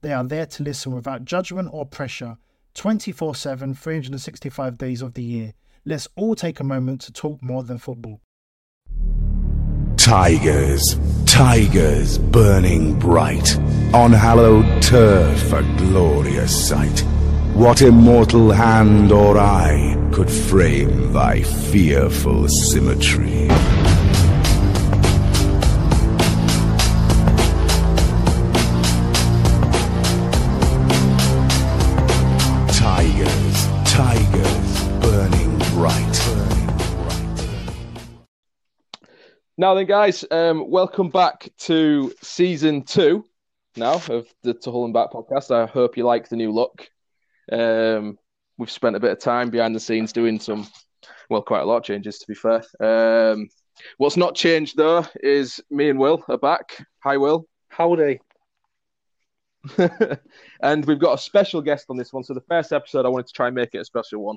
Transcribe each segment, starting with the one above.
They are there to listen without judgment or pressure 24 7, 365 days of the year. Let's all take a moment to talk more than football. Tigers, tigers burning bright on hallowed turf, a glorious sight. What immortal hand or eye could frame thy fearful symmetry? Now then, guys, um, welcome back to season two now of the To Hull and Back podcast. I hope you like the new look. Um, we've spent a bit of time behind the scenes doing some, well, quite a lot of changes to be fair. Um, what's not changed though is me and Will are back. Hi, Will. Howdy. and we've got a special guest on this one. So the first episode, I wanted to try and make it a special one.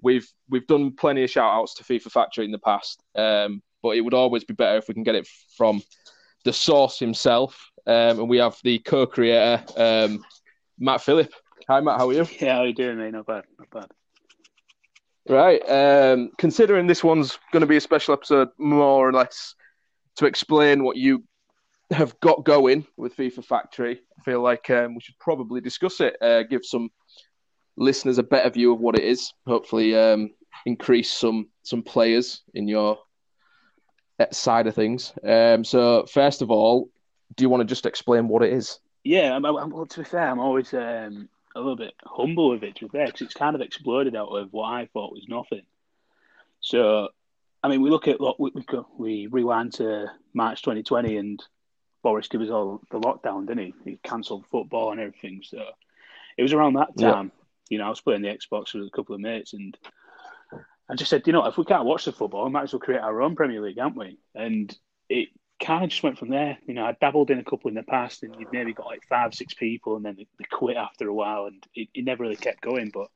We've we've done plenty of shout outs to FIFA Factory in the past, um, but it would always be better if we can get it from the source himself. Um, and we have the co-creator, um, Matt Phillip. Hi, Matt. How are you? Yeah, how you doing, mate? Not bad, not bad. Right. Um, considering this one's going to be a special episode, more or less, to explain what you have got going with FIFA Factory, I feel like um, we should probably discuss it. Uh, give some listeners a better view of what it is. Hopefully, um, increase some some players in your side of things. Um, so, first of all, do you want to just explain what it is? Yeah, I'm, I'm, well, to be fair, I'm always um, a little bit humble with it, to be fair, because it's kind of exploded out of what I thought was nothing. So, I mean, we look at look, we, we, we rewind to March 2020, and Boris gave us all the lockdown, didn't he? He cancelled football and everything. So, it was around that Yeah. time. You know, I was playing the Xbox with a couple of mates, and I just said, you know, if we can't watch the football, we might as well create our own Premier League, aren't we? And it kind of just went from there. You know, I dabbled in a couple in the past, and you've maybe got like five, six people, and then they, they quit after a while, and it, it never really kept going. But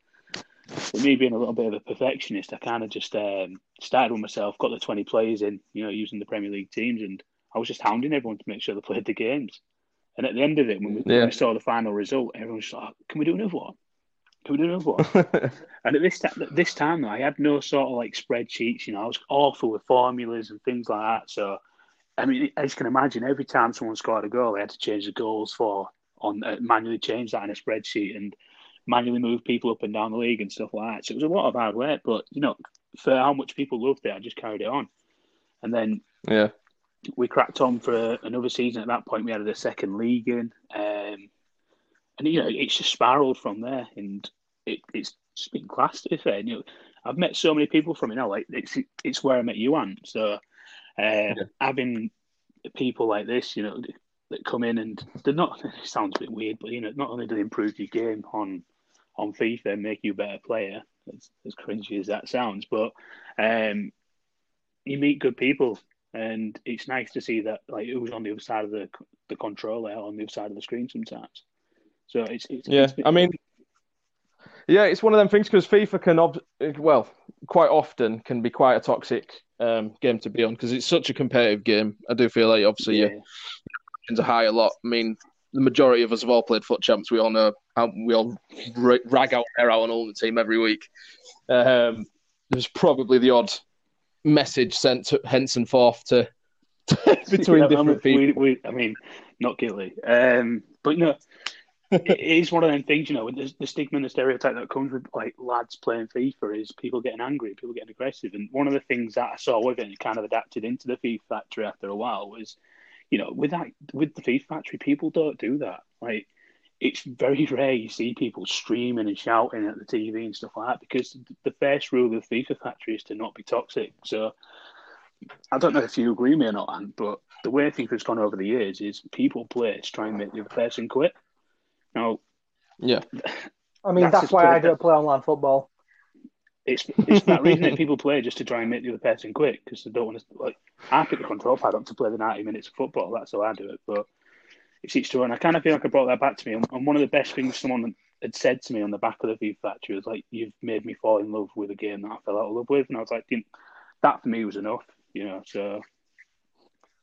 for me, being a little bit of a perfectionist, I kind of just um, started with myself, got the 20 players in, you know, using the Premier League teams, and I was just hounding everyone to make sure they played the games. And at the end of it, when we, when Yeah. we saw the final result, everyone was like, "Can we do another one? Can we do another one?" And at this time, this time though, I had no sort of like spreadsheets. You know, I was awful with formulas and things like that. So, I mean, as you can imagine, every time someone scored a goal, they had to change the goals for on uh, manually change that in a spreadsheet and manually move people up and down the league and stuff like that. So it was a lot of hard work. But you know, for how much people loved it, I just carried it on. And then yeah. we cracked on for another season. At that point, we added a second league in, um, and you know it's just spiraled from there, and it, it's just been class. To be fair, you know, I've met so many people from it now. Like it's it's where I met you, Ant. So uh, having people like this, you know, that come in and they're not. It sounds a bit weird, but you know, not only do they improve your game on on FIFA and make you a better player, as, as cringy as that sounds, but um, you meet good people and it's nice to see that like who's on the other side of the the controller on the other side of the screen sometimes. So it's, it's Yeah, it's- I mean, yeah, it's one of them things because FIFA can, ob- well, quite often can be quite a toxic um, game to be on because it's such a competitive game. I do feel like obviously yeah, options are high a lot. I mean, the majority of us have all played FUT Champs. We all know how we all rag out our own ultimate team every week. Um, there's probably the odd message sent to, hence and forth to, between yeah, different I mean, people. We, we, I mean, not guilty, um, but you know, it is one of them things. You know, the, the stigma and the stereotype that comes with like lads playing FIFA is people getting angry, people getting aggressive, and one of the things that I saw with it and kind of adapted into the FIFA factory after a while was, you know, with that with the FIFA factory, people don't do that. Like it's very rare you see people streaming and shouting at the TV and stuff like that because the first rule of the FIFA factory is to not be toxic. So I don't know if you agree with me or not, Ant, but the way FIFA's gone over the years is people play to try and make the other person quit. Now, yeah, I mean that's, that's why I don't play online football. It's it's that reason that people play just to try and make the other person quit because they don't want to. Like, I pick the control pad up to play the ninety minutes of football. That's how I do it, but it's each to And I kind of feel like I brought that back to me. And one of the best things someone had said to me on the back of the FIFA Factory was like, "You've made me fall in love with a game that I fell out of love with," and I was like, "That for me was enough," you know. So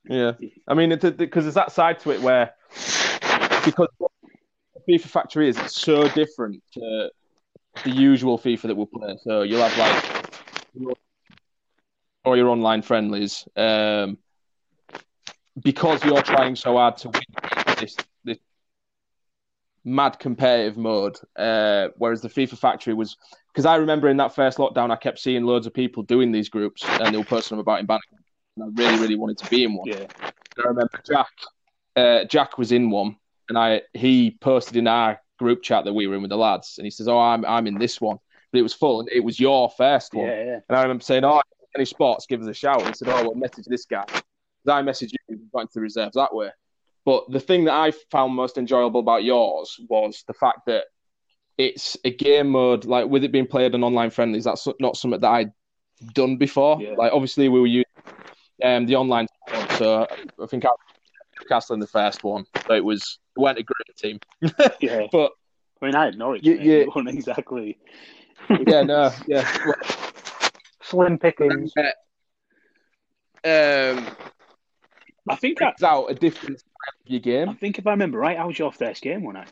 yeah, I mean, because there's that side to it where because FIFA Factory is so different to the usual FIFA that we'll play. So you'll have like or your online friendlies. Um, because you're trying so hard to win this this mad competitive mode. Uh, whereas the FIFA Factory was because I remember in that first lockdown, I kept seeing loads of people doing these groups, and they were posting them about in Bannock, and I really, really wanted to be in one. Yeah. I remember Jack. Uh, Jack was in one, and I he posted in our group chat that we were in with the lads, and he says, "Oh, I'm I'm in this one." But it was full, and it was your first one. Yeah, yeah. And I remember saying, "Oh, any spots? Give us a shout." And he said, "Oh, well, message this guy." I messaged you, went to the reserves that way. But the thing that I found most enjoyable about yours was the fact that it's a game mode, like with it being played on online friendlies, that's not something that I'd done before. Yeah. Like, obviously, we were using um, the online so I think I was Castle in the first one, so it was it went a great team. yeah. But I mean, I had Norwich. Yeah, yeah. It wasn't exactly. yeah, no, yeah. Slim pickings. Um, I think that's out a different your game. I think if I remember right, I was your first game, wasn't I?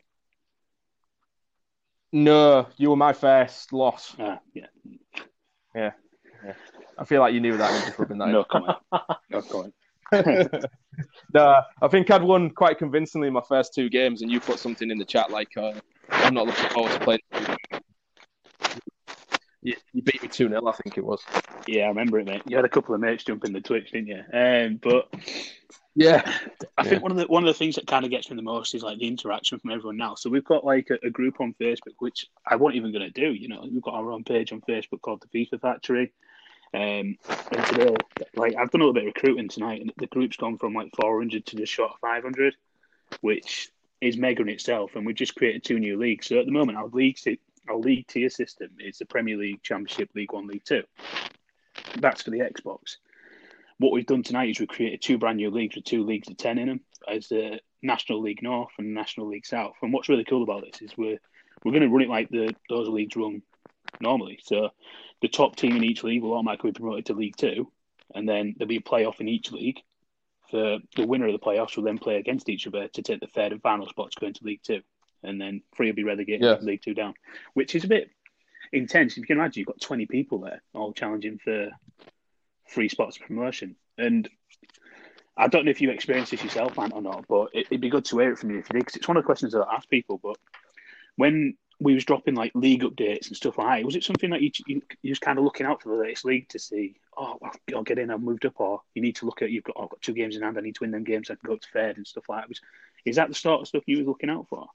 No, you were my first loss. Ah, yeah. Yeah. yeah. I feel like you knew that and just rubbing that No comment. no comment. no, I think I'd won quite convincingly my first two games, and you put something in the chat like, uh, "I'm not looking forward to playing." You, you beat me 2 0, I think it was. Yeah, I remember it, mate. You had a couple of mates jump in the Twitch, didn't you? Um, but yeah, I yeah. think one of the one of the things that kind of gets me the most is like the interaction from everyone now. So we've got like a, a group on Facebook, which I wasn't even going to do. You know, we've got our own page on Facebook called the FIFA Factory. Um, and today, like I've done a little bit of recruiting tonight, and the group's gone from like 400 to just short of 500, which is mega in itself. And we've just created two new leagues. So at the moment, our league our league tier system is the Premier League, Championship, League One, League Two. That's for the Xbox what we've done tonight is we've created two brand new leagues with two leagues of 10 in them as the National League North and National League South. And what's really cool about this is we're we're going to run it like the those leagues run normally. So the top team in each league will automatically be promoted to League Two, and then there'll be a playoff in each league. The the winner of the playoffs will then play against each other to take the third and final spots going to League Two, and then three will be relegated yeah. to League Two down, which is a bit intense. If you can imagine, you've got twenty people there all challenging for three spots of promotion. And I don't know if you experienced this yourself, Ant, or not, but it, would be good to hear it from you if you did, because it's one of the questions that I ask people. But when we was dropping like league updates and stuff like that, was it something that you, you, you was kind of looking out for the latest league to see, oh, well, I'll get in, I've moved up, or you need to look at, you've got, oh, I've got two games in hand, I need to win them games, I can go up to third and stuff like that. Was, is that the sort of stuff you was looking out for?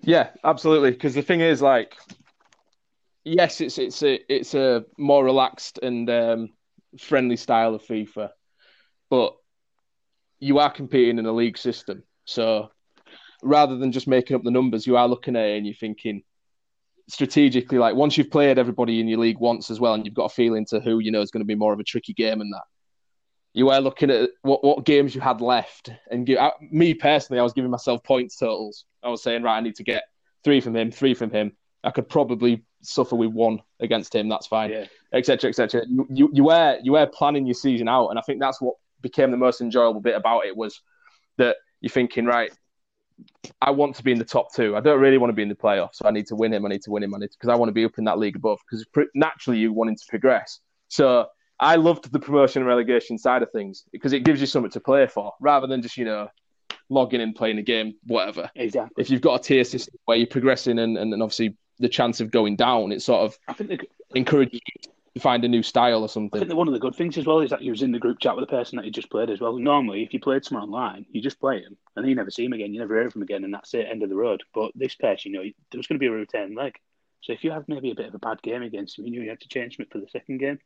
Yeah, absolutely. Because the thing is, like, yes, it's it's a it's a more relaxed and um, friendly style of FIFA, but you are competing in a league system. So rather than just making up the numbers, you are looking at it and you're thinking strategically, like once you've played everybody in your league once as well, and you've got a feeling to who you know is going to be more of a tricky game and that. You are looking at what, what games you had left, and give, me personally, I was giving myself points totals. I was saying, right, I need to get three from him, three from him. I could probably suffer with one against him. That's fine, etc., etc. Et you, you you were you were planning your season out, and I think that's what became the most enjoyable bit about it was that you're thinking right. I want to be in the top two. I don't really want to be in the playoffs. So I need to win him. I need to win him. I need because I want to be up in that league above. Because naturally, you wanting to progress. So I loved the promotion and relegation side of things because it gives you something to play for rather than just you know logging in, playing a game, whatever. Exactly. If you've got a tier system where you're progressing and, and, and obviously the chance of going down, it sort of I think the, encourages you to find a new style or something. I think one of the good things as well is that he was in the group chat with the person that he just played as well. Normally, if you played someone online, you just play him and then you never see him again. You never hear from him again, and that's it, end of the road. But this person, you know, there was going to be a return leg. So if you had maybe a bit of a bad game against him, you knew you had to change him for the second game.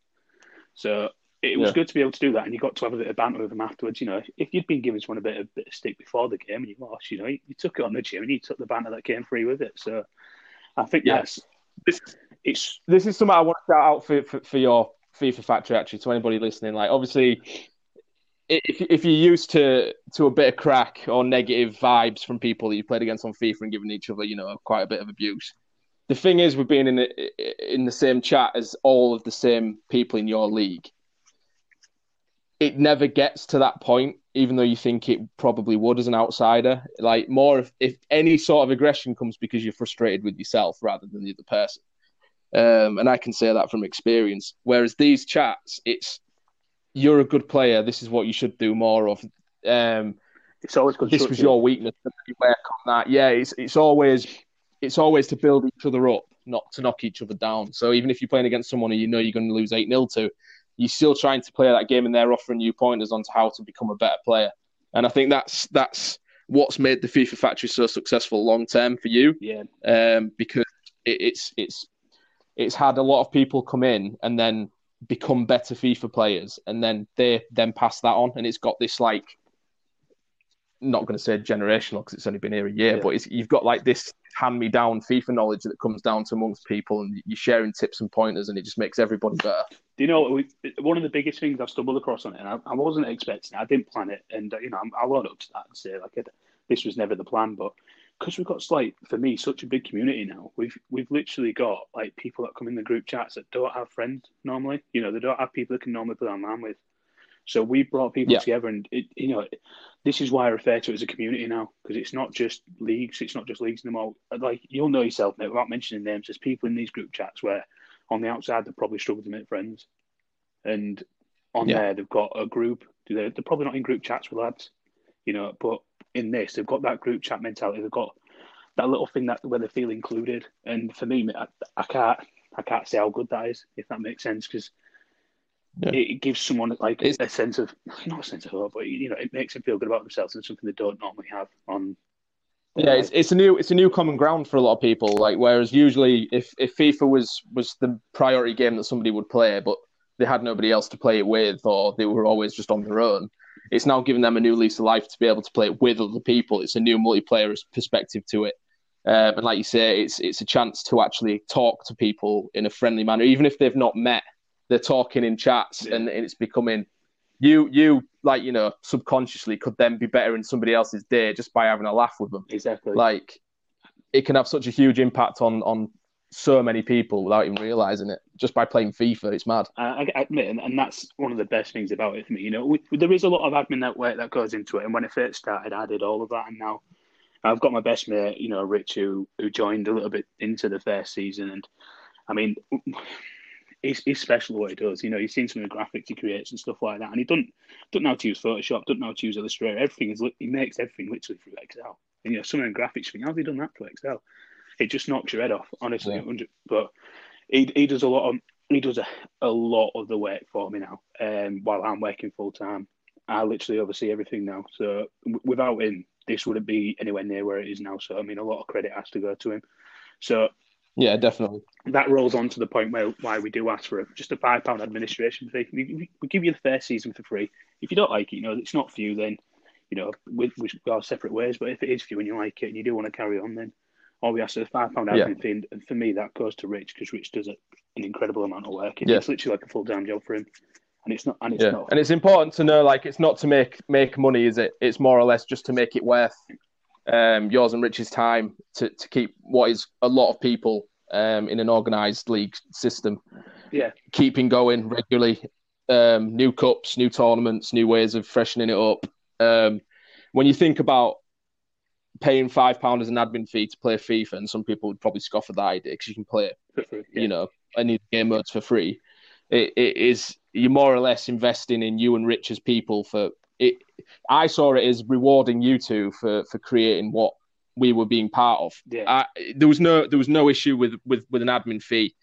So it was Yeah. good to be able to do that, and you got to have a bit of banter with him afterwards. You know, if you'd been giving someone a bit of, bit of stick before the game and you lost, you know, you, you took it on the chin and you took the banter that came free with it. So I think Yeah. that's This, it's this is something I want to shout out for, for, for your FIFA factory actually to anybody listening. Like obviously, if if you're used to to a bit of crack or negative vibes from people that you played against on FIFA and giving each other, you know, quite a bit of abuse. The thing is, with being in the, in the same chat as all of the same people in your league, it never gets to that point, even though you think it probably would as an outsider. Like more if, if any sort of aggression comes because you're frustrated with yourself rather than the other person. Um, and I can say that from experience. Whereas these chats, it's you're a good player. This is what you should do more of. Um, it's always good. this was your weakness. you Work on that. Yeah, it's it's always it's always to build each other up, not to knock each other down. So even if you're playing against someone who you know you're going to lose eight 0 to, you're still trying to play that game, and they're offering you pointers on how to become a better player. And I think that's that's what's made the FIFA factory so successful long term for you yeah. um, because it, it's it's it's had a lot of people come in and then become better FIFA players, and then they then pass that on, and it's got this like not going to say generational because it's only been here a year, Yeah. but it's, you've got like this hand me down FIFA knowledge that comes down to amongst people, and you're sharing tips and pointers, and it just makes everybody better. Do you know one of the biggest things I've stumbled across on it, and I, I wasn't expecting it, I didn't plan it, and you know I'm, I'll own up to that and say like this was never the plan, but because we've got like for me such a big community now, we've we've literally got like people that come in the group chats that don't have friends normally, you know they don't have people that can normally play online with, so we brought people Yeah. together, and it, you know this is why I refer to it as a community now because it's not just leagues, it's not just leagues anymore. Like you'll know yourself, mate, without mentioning names, there's people in these group chats where on the outside they probably struggle to make friends, and on Yeah. there they've got a group. They're, they're probably not in group chats with lads, you know, but in this they've got that group chat mentality. They've got that little thing that where they feel included. And for me, I, I can't I can't say how good that is if that makes sense because. Yeah. It, it gives someone like It's- a sense of not a sense of hope, but you know, it makes them feel good about themselves and something they don't normally have on. Yeah, it's, it's a new it's a new common ground for a lot of people. Like whereas usually if, if FIFA was was the priority game that somebody would play, but they had nobody else to play it with, or they were always just on their own, it's now giving them a new lease of life to be able to play it with other people. It's a new multiplayer perspective to it, um, and like you say, it's it's a chance to actually talk to people in a friendly manner, even if they've not met. They're talking in chats, Yeah. and, and it's becoming you you like you know subconsciously could then be better in somebody else's day just by having a laugh with them exactly. like it can have such a huge impact on on so many people without even realizing it just by playing FIFA. It's mad. I, I admit, and, that's one of the best things about it for me. You know, we, there is a lot of admin that that goes into it, and when it first started, I did all of that, and now I've got my best mate, you know, Rich, who who joined a little bit into the first season, and I mean, he's, he's special what he does. You know, you've seen some of the graphics he creates and stuff like that, and he doesn't doesn't know how to use Photoshop, doesn't know how to use Illustrator. Everything is he makes everything literally through Excel. And you know, some of the graphics, you think, how's he done that through Excel? It just knocks your head off, honestly. Yeah. But he he does a lot of he does a, a lot of the work for me now. Um, while I'm working full time, I literally oversee everything now. So w- without him, this wouldn't be anywhere near where it is now. So I mean, a lot of credit has to go to him. So Yeah, definitely. that rolls on to the point where why we do ask for a, just a five pound administration fee. We, we- give you the first season for free. If you don't like it, you know it's not for you. Then you know we we go separate ways. But if it is for you and you like it and you do want to carry on, then all we ask is a five pound admin fee. And- for me, that goes to Rich because Rich does a, an incredible amount of work. It's Yeah. literally like a full time job for him, and it's not. And it's Yeah, not. and it's important to know like it's not to make make money, is it? It's more or less just to make it worth um, yours and Rich's time to to keep what is a lot of people um, in an organised league system Yeah. keeping going regularly. Um, new cups, new tournaments, new ways of freshening it up. Um, when you think about paying five pound as an admin fee to play FIFA, and some people would probably scoff at that idea because you can play, Yeah. you know, any game modes for free. It, it is you're more or less investing in you and Rich as people for it. I saw it as rewarding you two for for creating what we were being part of. Yeah. I, there was no there was no issue with with with an admin fee.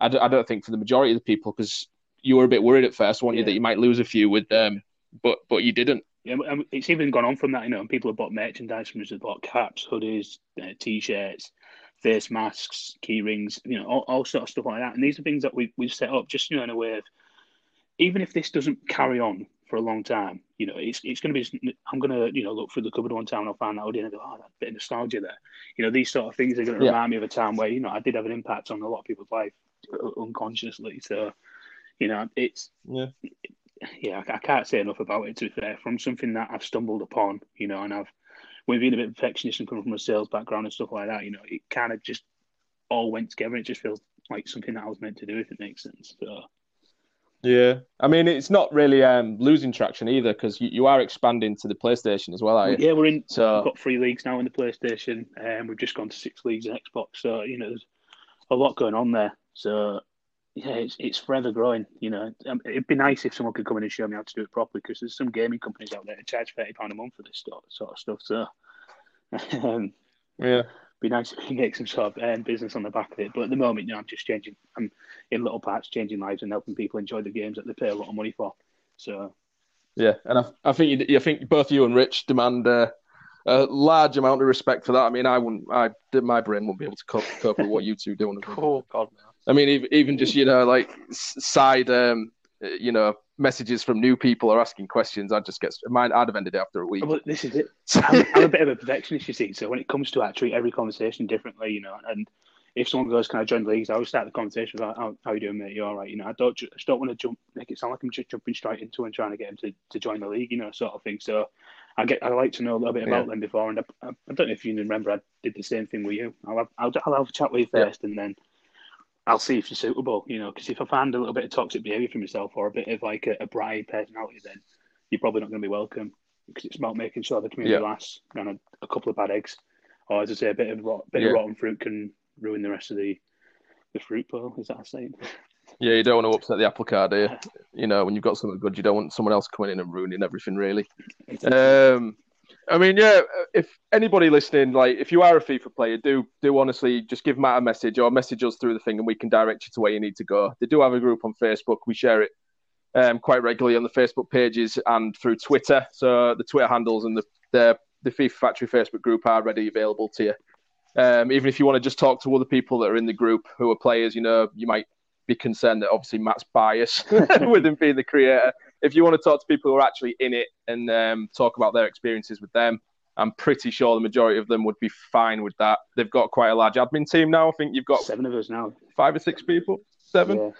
I don't, I don't think for the majority of the people because you were a bit worried at first, weren't you, that you might lose a few with um, but but you didn't. Yeah, and it's even gone on from that, you know, and people have bought merchandise from us, have bought caps, hoodies, uh, t-shirts, face masks, key rings, you know, all, all sort of stuff like that. And these are things that we we've set up just you know in a way of, even if this doesn't carry on for a long time, you know, it's it's going to be. I'm going to you know look through the cupboard one time and I'll find that hoodie and I go, oh, that bit of nostalgia there. You know, these sort of things are going to Yeah. remind me of a time where you know I did have an impact on a lot of people's life uh, unconsciously. So, you know, it's Yeah. Yeah, I, I can't say enough about it. To be fair, from something that I've stumbled upon, you know, and I've with being a bit perfectionist and coming from a sales background and stuff like that, you know, it kind of just all went together. It just feels like something that I was meant to do, if it makes sense. So Yeah, I mean it's not really um, losing traction either because you, you are expanding to the PlayStation as well, are you? yeah, we're in. So We've got three leagues now in the PlayStation, and we've just gone to six leagues in Xbox. So you know, there's a lot going on there. So yeah, it's it's forever growing. You know, um, it'd be nice if someone could come in and show me how to do it properly because there's some gaming companies out there that charge thirty pound a month for this sort sort of stuff. So um, yeah, be nice if we make some sort of um, business on the back of it. But at the moment, you know, I'm just changing. I'm in little parts, changing lives and helping people enjoy the games that they pay a lot of money for. So yeah, and I, I think you, I think both you and Rich demand uh, a large amount of respect for that. I mean, I wouldn't, I my brain wouldn't be able to cope, cope with what you two do. Oh God, I mean, even, even just you know, like side, um, you know, messages from new people or asking questions. I'd just get mine. I'd have ended it after a week. Well, this is it. I'm, I'm a bit of a perfectionist, you see. So when it comes to I treat every conversation differently, you know. And if someone goes, "Can I join the leagues?" I always start the conversation with, "How, how you doing, mate? You all right?" You know, I don't, just don't want to jump, make it sound like I'm just jumping straight into and trying to get them to, to join the league, you know, sort of thing. So I get, I like to know a little bit about Yeah. them before, and I, I, don't know if you remember, I did the same thing with you. I'll have, I'll, I'll have a chat with you Yeah. first, and then. I'll see if you're suitable, you know, because if I find a little bit of toxic behaviour from yourself or a bit of like a, a bright personality, then you're probably not going to be welcome because it's about making sure the community Yeah. lasts and a, a couple of bad eggs, or as I say, a bit of rot, bit Yeah. of rotten fruit can ruin the rest of the the fruit bowl. Is that a saying? Yeah, you don't want to upset the apple cart, do you? You know, when you've got something good, you don't want someone else coming in and ruining everything, really. Um, I mean, yeah, if anybody listening, like, if you are a FIFA player, do do honestly just give Matt a message or message us through the thing, and we can direct you to where you need to go. They do have a group on Facebook. We share it um, quite regularly on the Facebook pages and through Twitter. So the Twitter handles and the the, the FIFA Factory Facebook group are ready available to you. Um, even if you want to just talk to other people that are in the group who are players, you know, you might be concerned that obviously Matt's biased with him being the creator. If you want to talk to people who are actually in it and um, talk about their experiences with them, I'm pretty sure the majority of them would be fine with that. They've got quite a large admin team now. I think you've got Seven of us now. five or six people, seven. Yeah.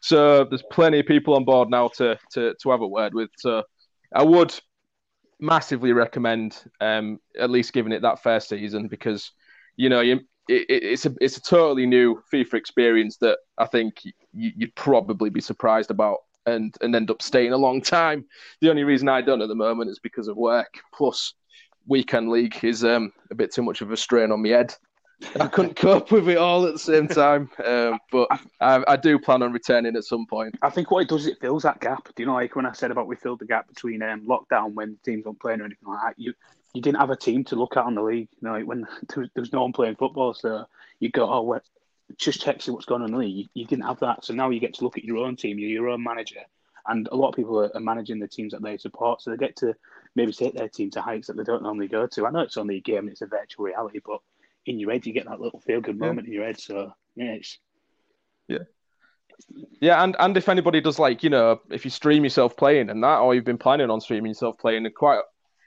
So there's plenty of people on board now to to, to have a word with. So I would massively recommend um, at least giving it that first season because you know you, it, it- it's a it's a totally new FIFA experience that I think you, you'd probably be surprised about and and end up staying a long time. The only reason I don't at the moment is because of work. Plus, weekend league is um, a bit too much of a strain on my head. I couldn't cope with it all at the same time, um, but I, I do plan on returning at some point. I think what it does is it fills that gap. Do you know, like when I said about we filled the gap between um, lockdown when teams weren't playing or anything like that, you you didn't have a team to look at on the league. You know, like when there was, there was no one playing football, so you go, oh, just see what's going on in the league. You, you didn't have that, so now you get to look at your own team, you're your own manager, and a lot of people are, are managing the teams that they support, so they get to maybe take their team to heights that they don't normally go to. I know it's only a game it's a virtual reality, but in your head you get that little feel good moment in your head. So yeah, it's Yeah, and, and if anybody does like, you know, if you stream yourself playing and that, or you've been planning on streaming yourself playing, and quite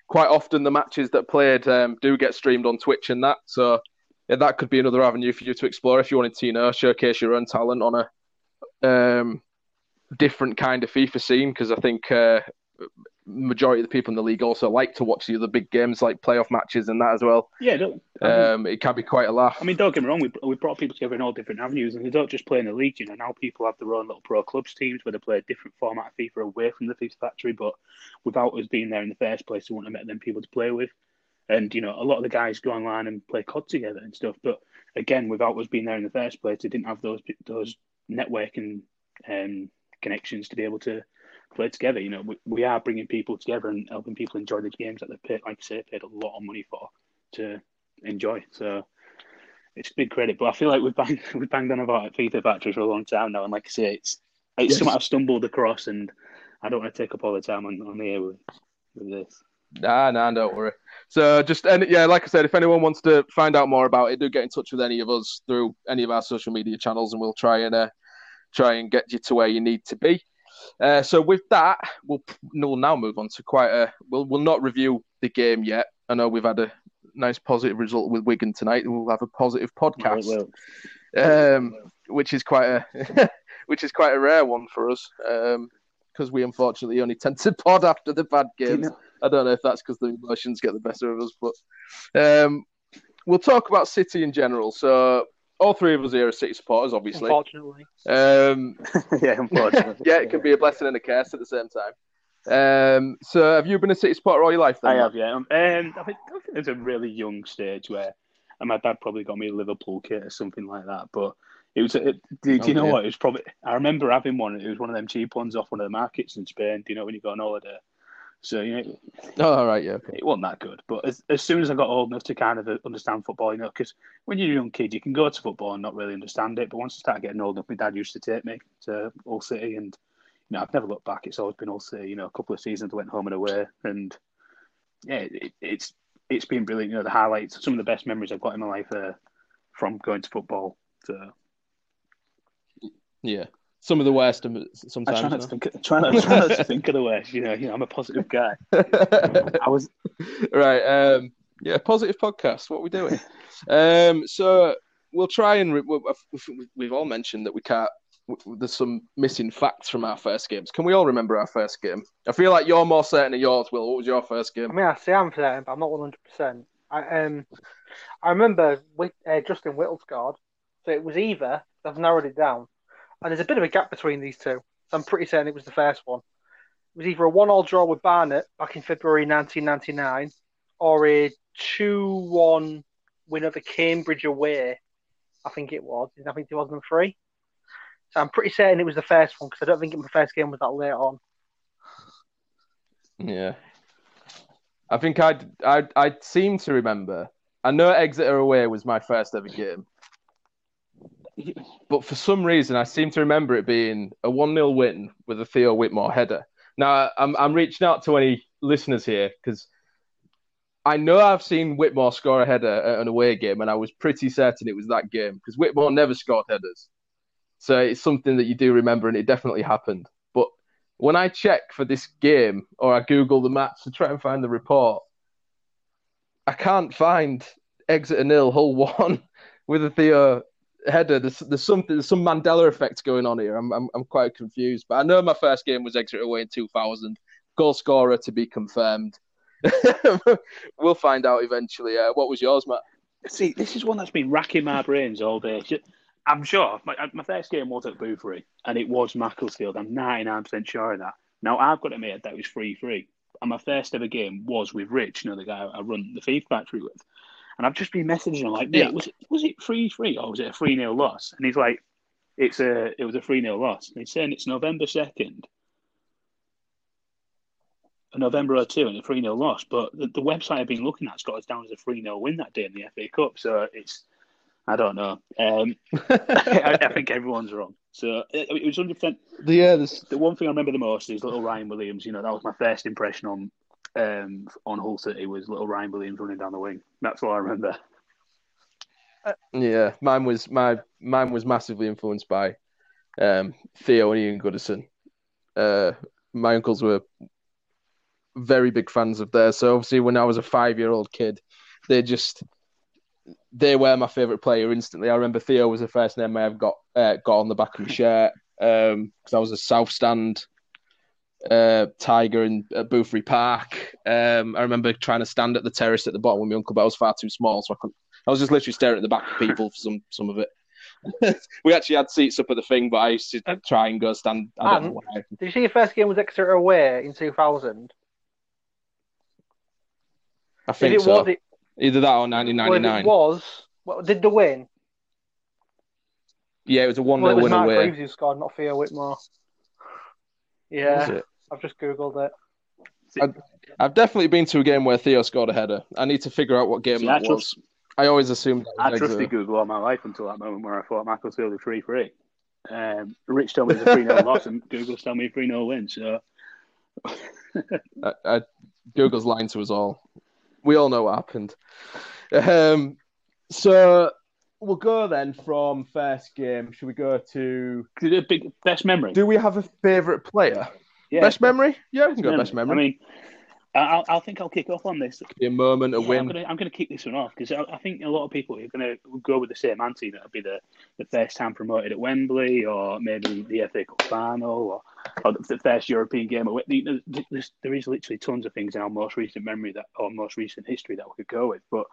quite often the matches that played um, do get streamed on Twitch and that. So yeah, that could be another avenue for you to explore if you wanted to, you know, showcase your own talent on a um, different kind of FIFA scene. Because I think uh, majority of the people in the league also like to watch the other big games like playoff matches and that as well. yeah. Don't, I mean- Um, it can be quite a laugh. I mean, don't get me wrong. We we brought people together in all different avenues, and they don't just play in the league. You know, now people have their own little pro clubs teams where they play a different format of FIFA away from the FIFA factory. But without us being there in the first place, we wouldn't have met them people to play with. And you know, a lot of the guys go online and play COD together and stuff. But again, without us being there in the first place, they didn't have those those networking um, connections to be able to play together. You know, we, we are bringing people together and helping people enjoy the games that they've paid, like I say, paid a lot of money for to enjoy. So it's big credit. But I feel like we've banged we've banged on about FIFA Factory for a long time now, and like I say, it's it's yes. something I've stumbled across, and I don't want to take up all the time on, on here with with this. Nah, nah, don't worry. So just and yeah, like I said, if anyone wants to find out more about it, do get in touch with any of us through any of our social media channels, and we'll try and uh, try and get you to where you need to be. Uh, so with that, we'll we'll now move on to quite a. We'll we'll not review the game yet. I know we've had a nice positive result with Wigan tonight. We'll have a positive podcast, um, which is quite a which is quite a rare one for us because um, we unfortunately only tend to pod after the bad games. I don't know if that's because the emotions get the better of us, but um, we'll talk about City in general. So all three of us here are City supporters, obviously. Unfortunately. Um, yeah, unfortunately. yeah, it can be a blessing and a curse at the same time. Um, so, have you been a City supporter all your life? Then, I have, yeah. Um, I think, I think there's a really young stage where, and my dad probably got me a Liverpool kit or something like that. But it was, it, do, do, you know what? It was probably. I remember having one. It was one of them cheap ones off one of the markets in Spain. Do you know when you go on holiday? So you know, oh, all right, yeah, okay. it wasn't that good. But as, as soon as I got old enough to kind of understand football, you know, because when you're a young kid, you can go to football and not really understand it. But once I started getting old enough, my dad used to take me to Hull City, and you know, I've never looked back. It's always been Hull City. You know, a couple of seasons I went home and away, and yeah, it, it's it's been brilliant. You know, the highlights, some of the best memories I've got in my life are from going to football. So yeah, some of the worst sometimes. I try not, to think, try not, try not to think of the worst. You know, you know, I'm a positive guy. I was right. Um, yeah, positive podcast. What are we doing? um, so we'll try and re- we've all mentioned that we can't. There's some missing facts from our first games. Can we all remember our first game? I feel like you're more certain of yours. Will, what was your first game? I mean, I say I'm certain, but I'm not 100. percent I um, I remember with, uh, Justin Whittle scored, so it was either I've narrowed it down and there's a bit of a gap between these two. So I'm pretty certain it was the first one. It was either a one-all draw with Barnet back in February 1999, or a two-one win over Cambridge away. I think it was. I think 2003. So I'm pretty certain it was the first one because I don't think my first game was that late on. Yeah, I think I I I seem to remember. I know Exeter away was my first ever game, but for some reason, I seem to remember it being a 1 0 win with a Theo Whitmore header. Now, I'm, I'm reaching out to any listeners here because I know I've seen Whitmore score a header at an away game, and I was pretty certain it was that game because Whitmore never scored headers. So it's something that you do remember, and it definitely happened. But when I check for this game or I Google the match to try and find the report, I can't find Exeter nil, Hull one with a Theo header. There's, there's something, there's some Mandela effect going on here. I'm, I'm, I'm quite confused. But I know my first game was Exeter away in 2000. Goal scorer to be confirmed. we'll find out eventually. Uh, what was yours, Matt? See, this is one that's been racking my brains all day. I'm sure my, my first game was at Boothferry, and it was Macclesfield. I'm 99% sure of that. Now, I've got it made that was 3 3. And my first ever game was with Rich, you know, the guy I run the FIFA factory with. And I've just been messaging him like, yeah. was it was it three three or was it a three 0 loss? And he's like, it's a it was a three 0 loss. And he's saying it's November second, a November 02 and a three 0 loss. But the, the, website I've been looking at's got us down as a three 0 win that day in the FA Cup. So it's I don't know. Um, I, I, think everyone's wrong. So it, it was hundred percent. Yeah, the one thing I remember the most is little Ryan Williams. You know, that was my first impression on um, on Hull City was little Ryan Williams running down the wing. That's all I remember. Yeah, mine was my mine was massively influenced by um, Theo and Ian Goodison. Uh, my uncles were very big fans of theirs. So obviously, when I was a five year old kid, they just they were my favorite player instantly. I remember Theo was the first name I ever got uh, got on the back of my shirt because um, I was a South Stand uh, Tiger in uh, Boothferry Park. Um, I remember trying to stand at the terrace at the bottom with my uncle, but I was far too small, so I couldn't. I was just literally staring at the back of people for some some of it. we actually had seats up at the thing, but I used to try and go stand. I don't know why. Did you see your first game was Exeter away in 2000? I think it so. was, it, Either that or 1999. it was, well, did the win? Yeah, it was a 1 Well, 0 was win Mark away. Reeves who scored, not Theo Whitmore. Yeah? I've just googled it. I've definitely been to a game where Theo scored a header. I need to figure out what game See, I that trust- was. I always assumed that I was trusted Exeter. Google all my life until that moment where I thought Macclesfield were 3 3. Um, Rich told me it was a 3 0 loss, and Google's told me a 3 0 win. So, I, I, Google's lying to us all. We all know what happened. Um, so we'll go then from first game. Should we go to? the big best memory. Do we have a favourite player? Yeah, Best memory? Yeah, we can go best memory. I mean, I'll, I'll think I'll kick off on this. Be a moment, a Yeah, I'm win. gonna I'm gonna kick this one off because I, I think a lot of people are gonna go with the same answer. That'll be the, the first time promoted at Wembley, or maybe the FA Cup final, or, or the first European game. At, Wembley. There's, there is literally tons of things in our most recent memory that or most recent history that we could go with. But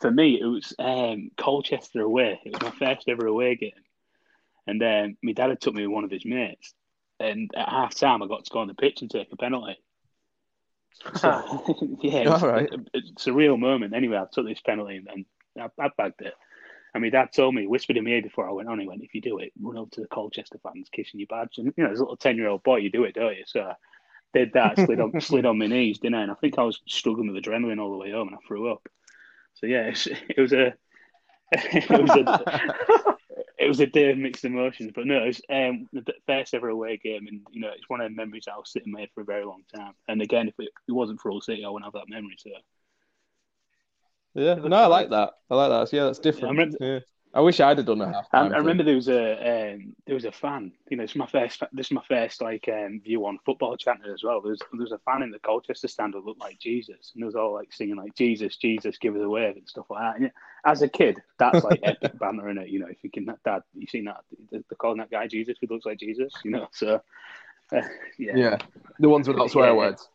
for me, it was um, Colchester away. It was my first ever away game, and um, my dad had took me with one of his mates. And at half time, I got to go on the pitch and take a penalty. So, yeah, it All right. it's a real moment. Anyway, I took this penalty and, and I, I bagged it. And my dad told me, whispered in my ear before I went on, he went, if you do it, run up to the Colchester fans kissing your badge. And, you know, as a little 10 year old boy, you do it, don't you? So I did that, slid on, slid on my knees, didn't I? And I think I was struggling with adrenaline all the way home and I threw up. So yeah, it's, it was a. it was a it was a day of mixed emotions, but no, it was um, the first ever away game, and you know it's one of the memories I'll sit in my head for a very long time. And again, if it, it wasn't for Hull City, I wouldn't have that memory. So Yeah, no, I like that. I like that. Yeah, that's different. I remember- yeah. I wish I'd have done a half I. I remember there was a um, there was a fan. You know, it's my first. This is my first like um, view on football channel as well. There was there was a fan in the Colchester stand who looked like Jesus, and it was all like singing like Jesus, Jesus, give us a wave and stuff like that. And yeah, as a kid, that's like epic banter in it. You know, if you can, Dad, you seen that? They're calling that guy Jesus who looks like Jesus. You know, so uh, yeah, Yeah, the ones without swear Yeah. words.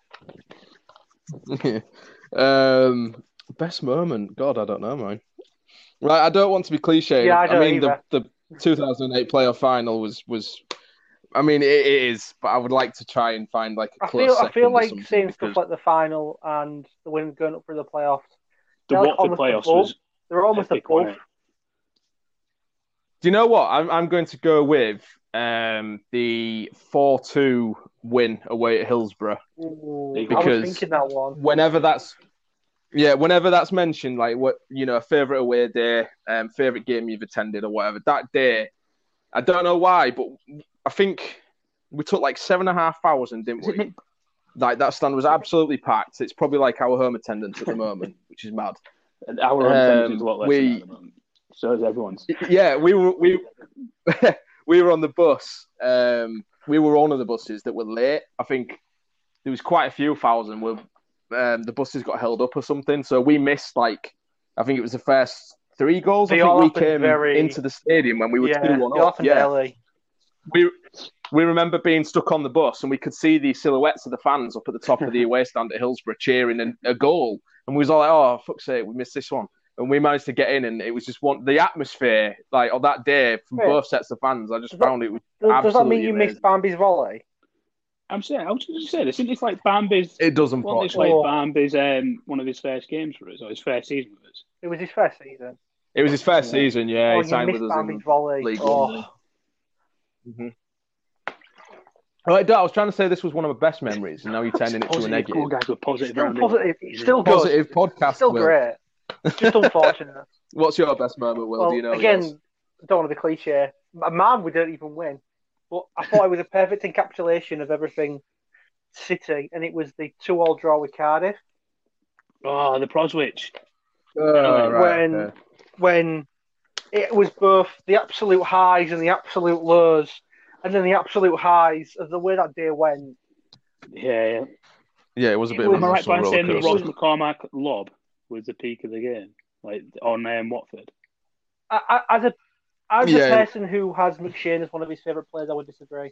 um, best moment? God, I don't know, man. Right, I don't want to be cliche. Yeah, I don't mean, either. the the 2008 playoff final was was. I mean, it, it is, but I would like to try and find like a I close feel I feel like something, seeing because stuff like the final and the win going up for the playoffs. the They're like Watford almost playoffs above. was They're almost epic, above. wasn't? Do you know what? I'm I'm going to go with um the four two win away at Hillsborough. Ooh, I Because- was thinking that one. whenever that's yeah, whenever that's mentioned, like what you know, a favorite away day, um, favorite game you've attended or whatever. That day, I don't know why, but I think we took like seven and a half thousand, didn't we? Like that stand was absolutely packed. It's probably like our home attendance at the moment, which is mad. And Our own Um, attendance is a lot less we- than at the moment. So is everyone's. Yeah, we were we we were on the bus. Um, we were one of the buses that were late. I think there was quite a few thousand. Were um, the buses got held up or something? So we missed like I think it was the first three goals. They I think we came very- into the stadium when we were yeah, two one up. Yeah, early. we we remember being stuck on the bus and we could see the silhouettes of the fans up at the top of the away stand at Hillsborough cheering a, a goal, and we was all like, "Oh fuck's sake, we missed this one." And we managed to get in, and it was just one the atmosphere like on that day from both sets of fans. I just Does that- found it was Does, does that mean you amazing. missed Bambi's volley? I'm saying, I was just saying, isn't this like Bambi's? It does Wasn't this unfortunately. like Bambi's um, one of his first games for us, or his first season with us? It was his first season. It was his first season. Yeah, oh, he you signed missed with us. Bambi's In... volley. League oh. One. All right, Dad, I was trying to say this was one of my best memories, and now you're turning it to a Positive, negative. cool guys were positive. Still positive. It's still good. Positive podcast. Still Will. great. Just unfortunate. What's your best moment, Will? well, Do you know? again, yours? I don't want to be cliche. My man, we didn't even win, but I thought it was a perfect encapsulation of everything City, and it was the two-all draw with Cardiff Oh, the Proschwitz. Oh, right, when okay. when it was both the absolute highs and the absolute lows, and then the absolute highs of the way that day went. Yeah, yeah. yeah, it was a bit was- of Am a I right by emotional saying that roller Ross coaster. McCormack lob was the peak of the game, like on um, Watford? I, I, as a as Yeah. a person who has McShane as one of his favourite players, I would disagree.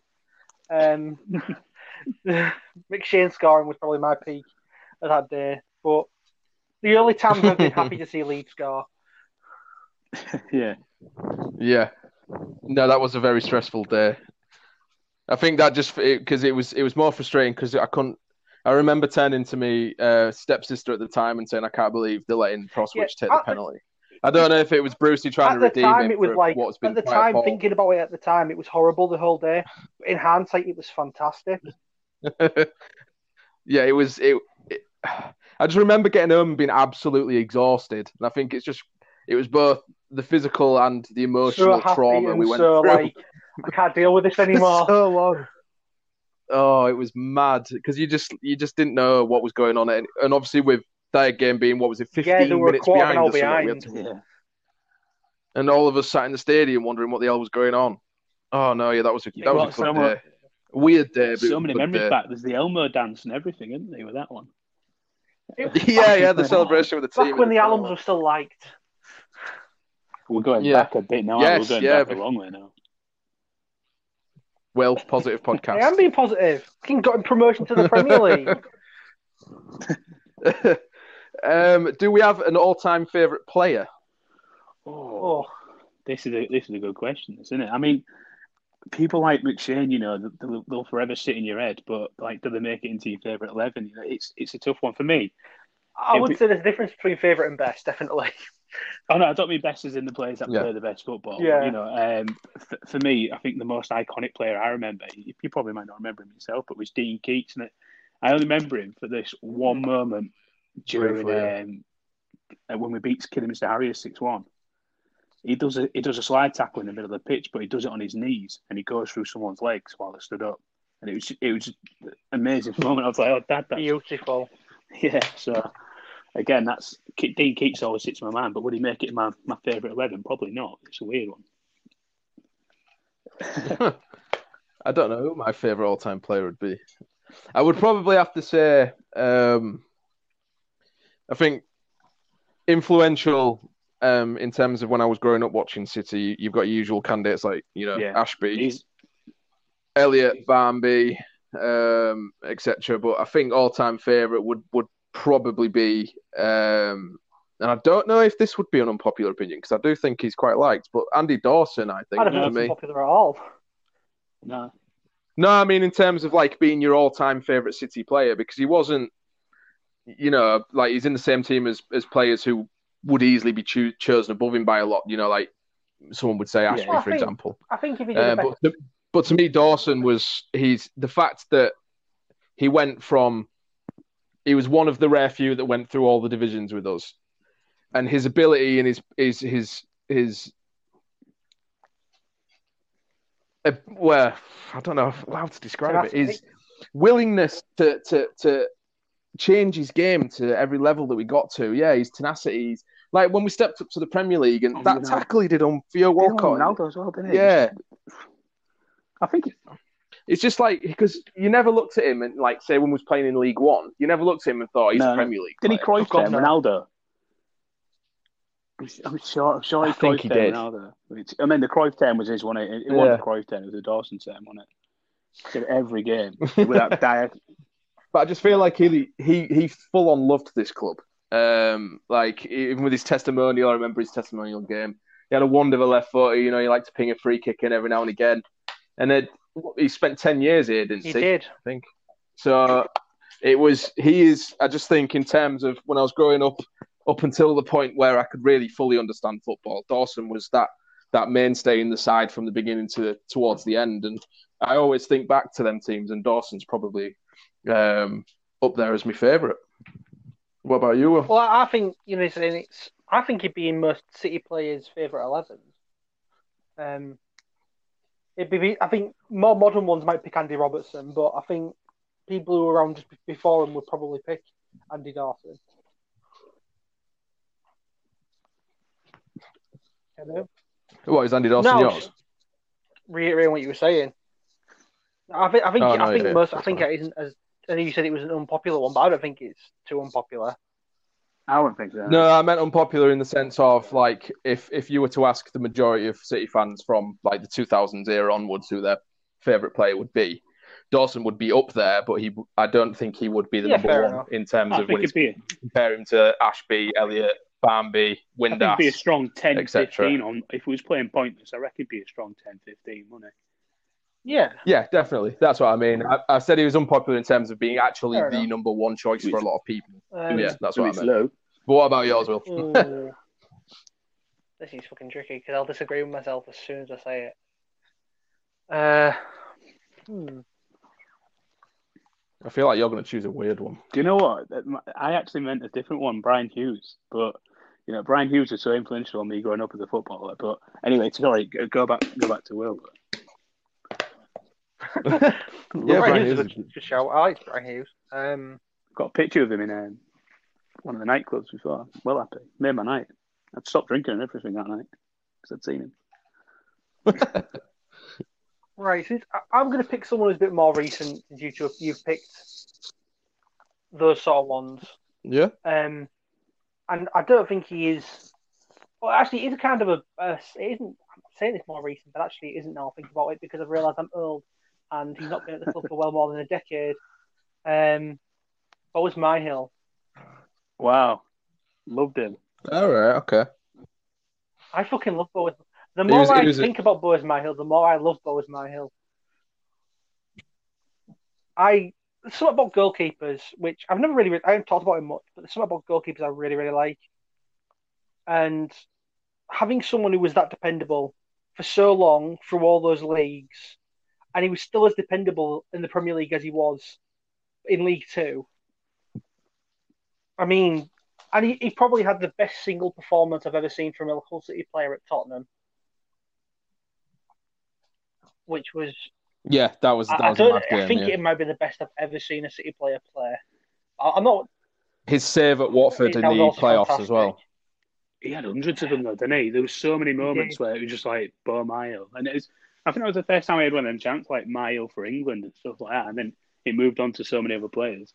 Um, McShane scoring was probably my peak of that day, but the only times I've been happy to see Leeds score. yeah. Yeah, no, that was a very stressful day. I think that just because it was it was more frustrating because I couldn't I remember turning to me uh, stepsister at the time and saying, "I can't believe they're letting Proschwitz Yeah, take at the- penalty." I don't know if it was Brucey trying at to the redeem time, it was for like what's been at the time poor. thinking about it at the time, it was horrible the whole day. In hindsight, it was fantastic. yeah, it was. It, it. I just remember getting home and being absolutely exhausted, and I think it's just it was both the physical and the emotional so trauma we went so through. like I can't deal with this anymore. so long. Oh, it was mad because you just you just didn't know what was going on, and, and obviously with their game being what was it, fifteen yeah, they were minutes quarter behind, an hour or something, we had behind. to- Yeah. and all of us sat in the stadium wondering what the hell was going on. Oh no, yeah, that was a that was a good much- day, weird day. but So was many memories day. back. There's the Elmo dance and everything, isn't there, with that one? yeah, yeah, the celebration with the team. Back when the all albums that. were still liked. We're going Yeah. back a bit now. Yes, We're going yeah, back a but- long way now. Well, positive podcast. I am being positive. King got him promotion to the Premier League. um, do we have an all-time favorite player? Oh, this is a this is a good question, isn't it? I mean, people like McShane, you know, they'll, they'll forever sit in your head, but like, do they make it into your favourite eleven? You know, it's it's a tough one for me. I If would we- say there's a difference between favourite and best, definitely. Oh no, I don't mean best as in the players that Yeah. play the best football. Yeah. You know, um, f- for me, I think the most iconic player I remember, you you probably might not remember him yourself, but was Dean Keates. And it, I only remember him for this one moment during Briefly, yeah. um, uh, when we beat Kidderminster Harriers six one. He does a he does a slide tackle in the middle of the pitch, but he does it on his knees and he goes through someone's legs while they stood up. And it was it was an amazing moment. I was like, oh, dad, that's Beautiful. yeah, so again, that's Dean Keates always sits in my mind, but would he make it my, my favourite eleven? Probably not. It's a weird one. I don't know who my favorite all-time player would be. I would probably have to say, um, I think influential um, in terms of when I was growing up watching City. You've got your usual candidates like you know Yeah. Ashbee, He's Elliott, Barmby, um, etc. But I think all-time favorite would would probably be. Um, and I don't know if this would be an unpopular opinion because I do think he's quite liked, but Andy Dawson, I think, I don't to think me. it's popular at all. no, No, I mean in terms of like being your all-time favorite City player because he wasn't, you know, like he's in the same team as as players who would easily be choo- chosen above him by a lot. You know, like someone would say Ashbee, Well, for think- example. I think if he did Uh, but to, but to me, Dawson was he's the fact that he went from he was one of the rare few that went through all the divisions with us, and his ability and his his his his. Uh, well, I don't know how to describe it. His willingness to to to change his game to every level that we got to. Yeah, his tenacity. He's, like when we stepped up to the Premier League and Oh, that you know. tackle he did on Theo Walcott. Ronaldo as well, didn't he? Yeah, I think it- it's just like because you never looked at him and like say when he was playing in League One, you never looked at him and thought he's No, a. Premier League. did he player. Cruyff him, no. Ronaldo? I'm sure, I'm sure I he think he did. Ronaldo. Which- I mean, the Cruyff turn was his one. It, it Yeah. wasn't the Cruyff turn; it was the Dawson turn, wasn't it? Did every game without dire. But I just feel like he he he full on loved this club. Um, like even with his testimonial, I remember his testimonial game. He had a wonderful left foot. You know, he liked to ping a free kick in every now and again. And then he spent ten years here, didn't he he? did. I think. So it was. He is. I just think in terms of when I was growing up, up until the point where I could really fully understand football, Dawson was that that mainstay in the side from the beginning to towards the end. And I always think back to them teams, and Dawson's probably um, up there as my favourite. What about you? Will? Well, I I think you know, it's. I think he'd be in most City players' favourite elevens. Um, it'd be. I think more modern ones might pick Andy Robertson, but I think people who were around just before him would probably pick Andy Dawson. Hello. What is Andy Dawson No, yours? Reiterating what you were saying. I think. I think. Oh, no, I think most. I think it isn't as. I know you said it was an unpopular one, but I don't think it's too unpopular. I wouldn't think so. No, I meant unpopular in the sense of like if if you were to ask the majority of City fans from like the 2000s era onwards who their favourite player would be, Dawson would be up there, but he I don't think he would be the Yeah, number one enough. in terms I of think when it'd you be. compare him to Ashbee, Elliott, Barmby, I think it'd be a strong 10, 15 on. If he was playing pointless, I reckon it'd be a strong 10, 15, wouldn't it? Yeah. Yeah, definitely. That's what I mean. I, I said he was unpopular in terms of being actually Fair the enough. number one choice for a lot of people. Um, yeah, that's what I meant. low. But what about yours, Will? ooh. this is fucking tricky because I'll disagree with myself as soon as I say it. Uh, hmm. I feel like you're going to choose a weird one. Do you know what? I actually meant a different one, Brian Hughes. But you know, Brian Hughes was so influential on me growing up as a footballer. But anyway, sorry, go- go back, go back to Will. Yeah, Brian Brian Hughes is a good, good shout. I like Brian Hughes. Um, Got a picture of him in um, one of the nightclubs before. Well happy, made my night. I'd stopped drinking and everything that night because I'd seen him. right, since I, I'm going to pick someone who's a bit more recent, since you two, you've picked those sort of ones. Yeah. Um, and I don't think he is. Well, actually, it is kind of a. a it isn't. I'm saying this more recent, but actually, it isn't now. I think about it because I've realised I'm old, and he's not been at the club for well more than a decade. Um, Boaz Myhill. Wow, loved him. All right. Okay. I fucking love Boaz. The more was- I was a- think about Boaz Myhill, the more I love Boaz Myhill. I there's something about goalkeepers, which I've never really, I haven't talked about him much, but there's something about goalkeepers I really, really like. And having someone who was that dependable for so long through all those leagues, and he was still as dependable in the Premier League as he was in League Two. I mean, and he, he probably had the best single performance I've ever seen from a Hull City player at Tottenham, which was Yeah, that was I, that I was a don't. mad game. I think yeah. it might be the best I've ever seen a City player play. I, I'm not. His save at Watford in the also playoffs as well. He had hundreds of them though, didn't he? There was so many moments where it was just like Bo Mile, and it was. I think that was the first time he had one of them chants like Myhill for England and stuff like that, and then it moved on to so many other players.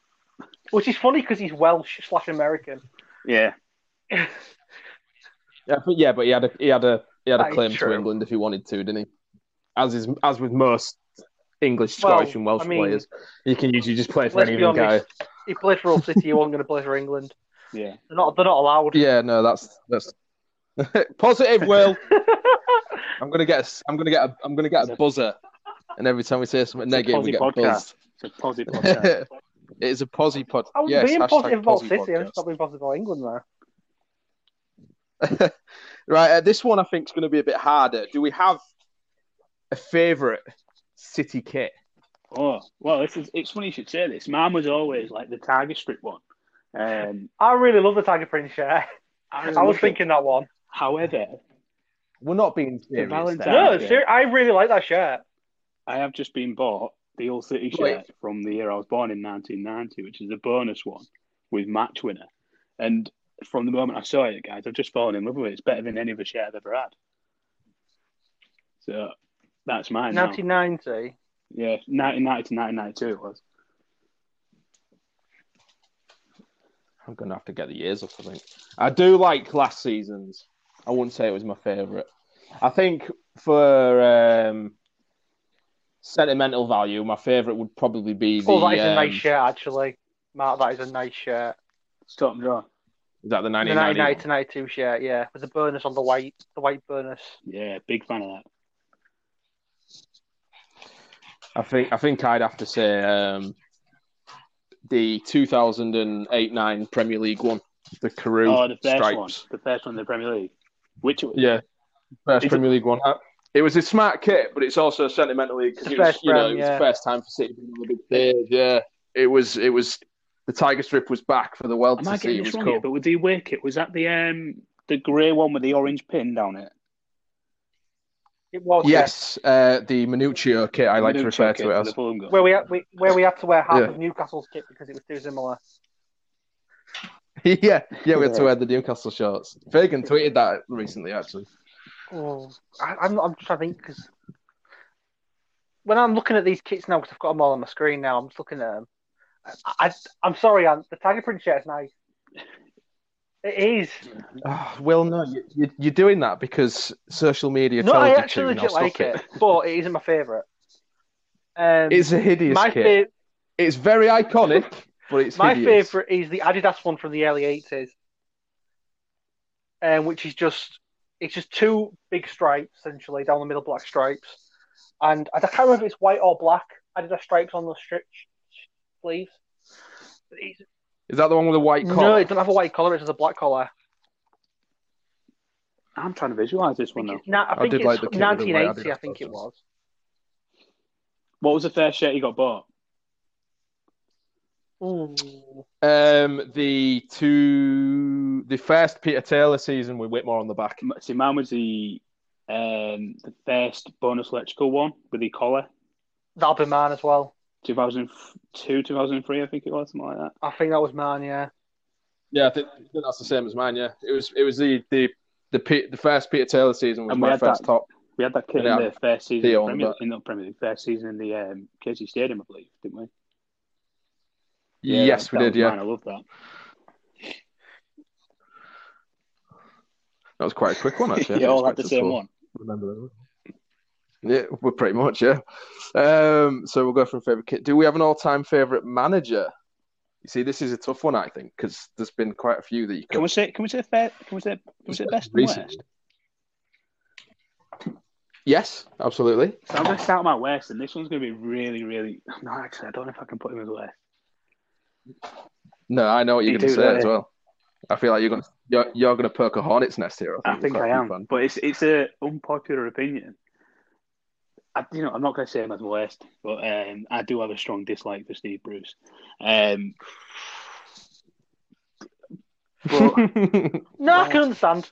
Which is funny because he's Welsh slash American. Yeah, Yeah, but yeah, but he had a he had a he had That a is claim to England if he wanted to, didn't he? As is as with most English, Well, Scottish, and Welsh I mean, players, you can usually just play for any be other guy. He played for Hull City. He wasn't going to play for England. yeah. They're not. They're not allowed. Yeah, no, that's that's positive. Will I'm gonna get a, I'm gonna get a, I'm gonna get a buzzer, and every time we say something It's a negative, we get podcast. buzzed. It's a posy podcast. it is a posy pod. I was yes, being positive about posy City. I'm podcast. just not being positive about England there. right, uh, this one I think is going to be a bit harder. Do we have a favourite City kit? oh well, this is, it's funny you should say this. Mine was always like the Tiger Strip one. Um, I really love the Tiger Print shirt. I, I was loved it. thinking that one. However, We're not being serious. Valentine- then. No, Okay. ser- I really like that shirt. I have just been bought the Hull City Wait. shirt from the year I was born in 1990, which is a bonus one with match winner. And from the moment I saw it, guys, I've just fallen in love with it. It's better than any of other shirt I've ever had. So that's mine. now. 1990. Yeah, 1990 to 1992 it was. I'm gonna have to get the years up. I think I do like last season's. I wouldn't say it was my favourite. I think for um, sentimental value, my favourite would probably be the. Oh, that is a um, nice shirt, actually. Mark, that is a nice shirt. Stop and draw. Is that the The 1990? 1990 to 92 shirt, yeah, with the bonus on the white, the white bonus. Yeah, big fan of that. I think I think I'd have to say um, the 2008-9 Premier League one, the Carew Oh, the first stripes. one. The first one in the Premier League. Which Yeah, first Premier League one. Uh, It was a smart kit, but it's also sentimentally because It's it was, first you know, Prem, it was yeah. the first time for City being on the big stage. Yeah, it was. It was. The Tiger Strip was back for the world Am to I see. getting It this was wrong cool. here? But with the away kit, was that the um the grey one with the orange pin down it? It was Yes, uh, the Manucho kit. I like to refer to it as. the Fulham yeah. goal. where we had we, where we had to wear half Yeah. of Newcastle's kit because it was too similar. yeah, yeah, we had to wear the Newcastle shorts. Fagan tweeted that recently, actually. Oh, I, I'm I'm just trying to think because when I'm looking at these kits now, because I've got them all on my screen now, I'm just looking at them. I, I am sorry, Ant, the Tiger Print shirt's nice. It is. Oh, well, no, you, you, you're doing that because social media No, tells I you actually to. Now legit like it. it, but it isn't my favourite. Um, It's a hideous my kit. fa- It's very iconic, but it's my hideous. favourite is the Adidas one from the early eighties, um, which is just it's just two big stripes essentially down the middle, black stripes, and I can't remember if it's white or black. Adidas stripes on the stri- sleeves. It's, Is that the one with the white collar? no, it doesn't have a white collar. It has a black collar. I'm trying to visualize this one think, now. na- I I think it's like the kit with the white 1980. I think it was. What was the first shirt you got bought? Ooh. Um, the two, the first Peter Taylor season with Whitmore on the back. M- See, mine was the um the first bonus electrical one with the collar, That'll be mine as well. 2002, 2003, I think it was, something like that. I think that was mine. Yeah. Yeah, I think, I think that's the same as mine. Yeah, it was it was the the the, Pe- the first Peter Taylor season was And my first that- top. We had that kit Yeah. in the first season Theo Premier, in the Premier League, first season in the um, KC Stadium, I believe, didn't we? Yes, we did. Yeah, Mine. I love that. that was quite a quick one actually. I yeah, all had the same one. Remember that? Yeah, we're pretty much yeah. Um, so we'll go from favorite kit. Do we have an all-time favorite manager? You see, this is a tough one, I think, because there's been quite a few that you Can could. we say? Can we say fair? Can we say? Can we say best and worst? Yes, absolutely. So I'm going to start my worst, and this one's going to be really, really. No, actually, I don't know if I can put him as worst. No, I know what you're going to say don't as well. I feel like you're going to you're, you're going to poke a hornet's nest here. I think I am, but it's it's a unpopular opinion. I, you know, I'm not going to say him as my worst, but um, I do have a strong dislike for Steve Bruce. Um, but No, I can understand.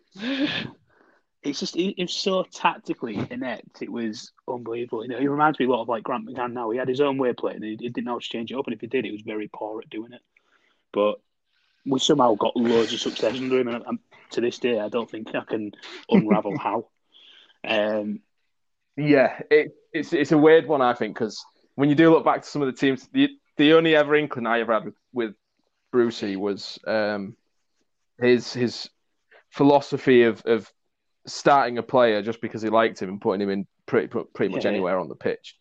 It's just it, it's so tactically inept. It was unbelievable. You know, he reminds me a lot of like Grant McCann. Now he had his own way of playing. and He, he didn't know how to change it up, and if he did, he was very poor at doing it. But we somehow got loads of success under him, and I'm, to this day, I don't think I can unravel how. Um, Yeah, it, it's it's a weird one, I think, because when you do look back to some of the teams, the the only ever inkling I ever had with, with Brucey was um, his his philosophy of, of starting a player just because he liked him and putting him in pretty pretty much Yeah. anywhere on the pitch,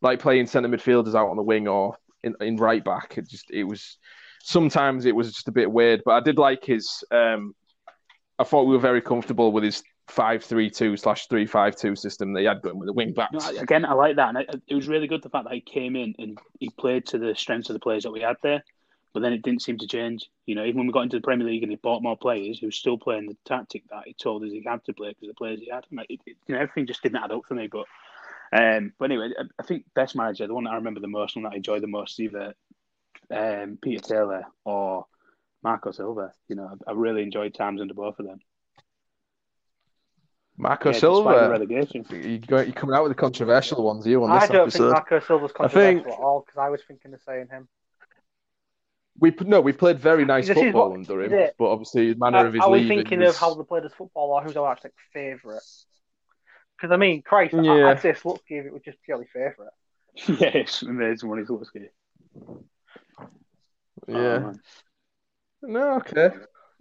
like playing centre midfielders out on the wing or in, in right back. It just it was sometimes it was just a bit weird, but I did like his. Um, I thought we were very comfortable with his five-three-two slash three-five-two system that he had going with the wing backs. No, again, I like that, and I, it was really good the fact that he came in and he played to the strengths of the players that we had there. But then it didn't seem to change. You know, even when we got into the Premier League and he bought more players, he was still playing the tactic that he told us he had to play because the players he had. And it, it, you know, everything just didn't add up for me. But, um, but anyway, I, I think best manager, the one that I remember the most, one that I enjoyed the most, is either um, Peter Taylor or Marco Silva. You know, I, I really enjoyed times under both of them. Marco Yeah, Silva, relegation. you go, you're coming out with the controversial ones. You on I this don't episode? think Marco Silva's I think- controversial at all because I was thinking of saying him. We no, we played very nice This football what- under him, it? but obviously his manner I, of his I was leaving thinking was- of how they played as football or who's our actually favourite. Because I mean, Christ, I- Yeah. I'd say Slutsky if it was just purely favourite. yeah, it's amazing when he's lucky. yeah. No, okay.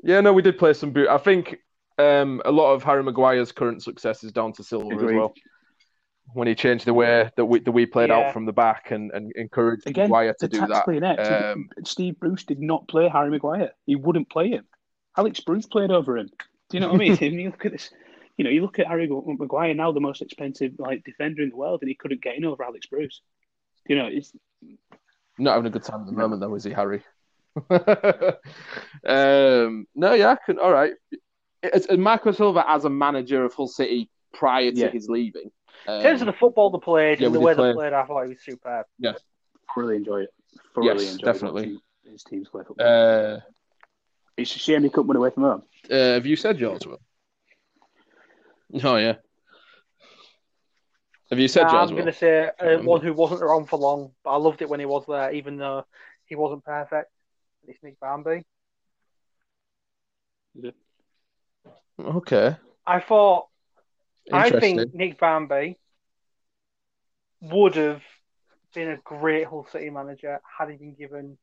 Yeah, no, we did play some. Boot. I think um, a lot of Harry Maguire's current success is down to Silva as well. When he changed the way that we that we played Yeah. out from the back and, and encouraged Again, Maguire to do that. Um, Steve Bruce did not play Harry Maguire. He wouldn't play him. Alex Bruce played over him. Do you know what I mean? When you look at this, you know, you look at Harry Maguire now, the most expensive like defender in the world, and he couldn't get in over Alex Bruce. You know, it's Not having a good time at the moment, though, is he, Harry? um, no, yeah, I can, all right. It's, it's Marco Silva as a manager of Hull City prior to Yeah. his leaving. Um, In terms of the football they played yeah, and the way play. they played, I thought he was superb. really enjoy it. Thoroughly Yes, enjoy definitely. his teams play football. uh, it's a shame he couldn't win away from home. uh, have you said yours, Will? Oh, yeah. Have you said Nah, yours, I'm going to say uh, one who wasn't around for long, but I loved it when he was there, even though he wasn't perfect. It's Nick Barmby. Okay. I thought, I think Nick Barmby would have been a great Hull City manager had he been given,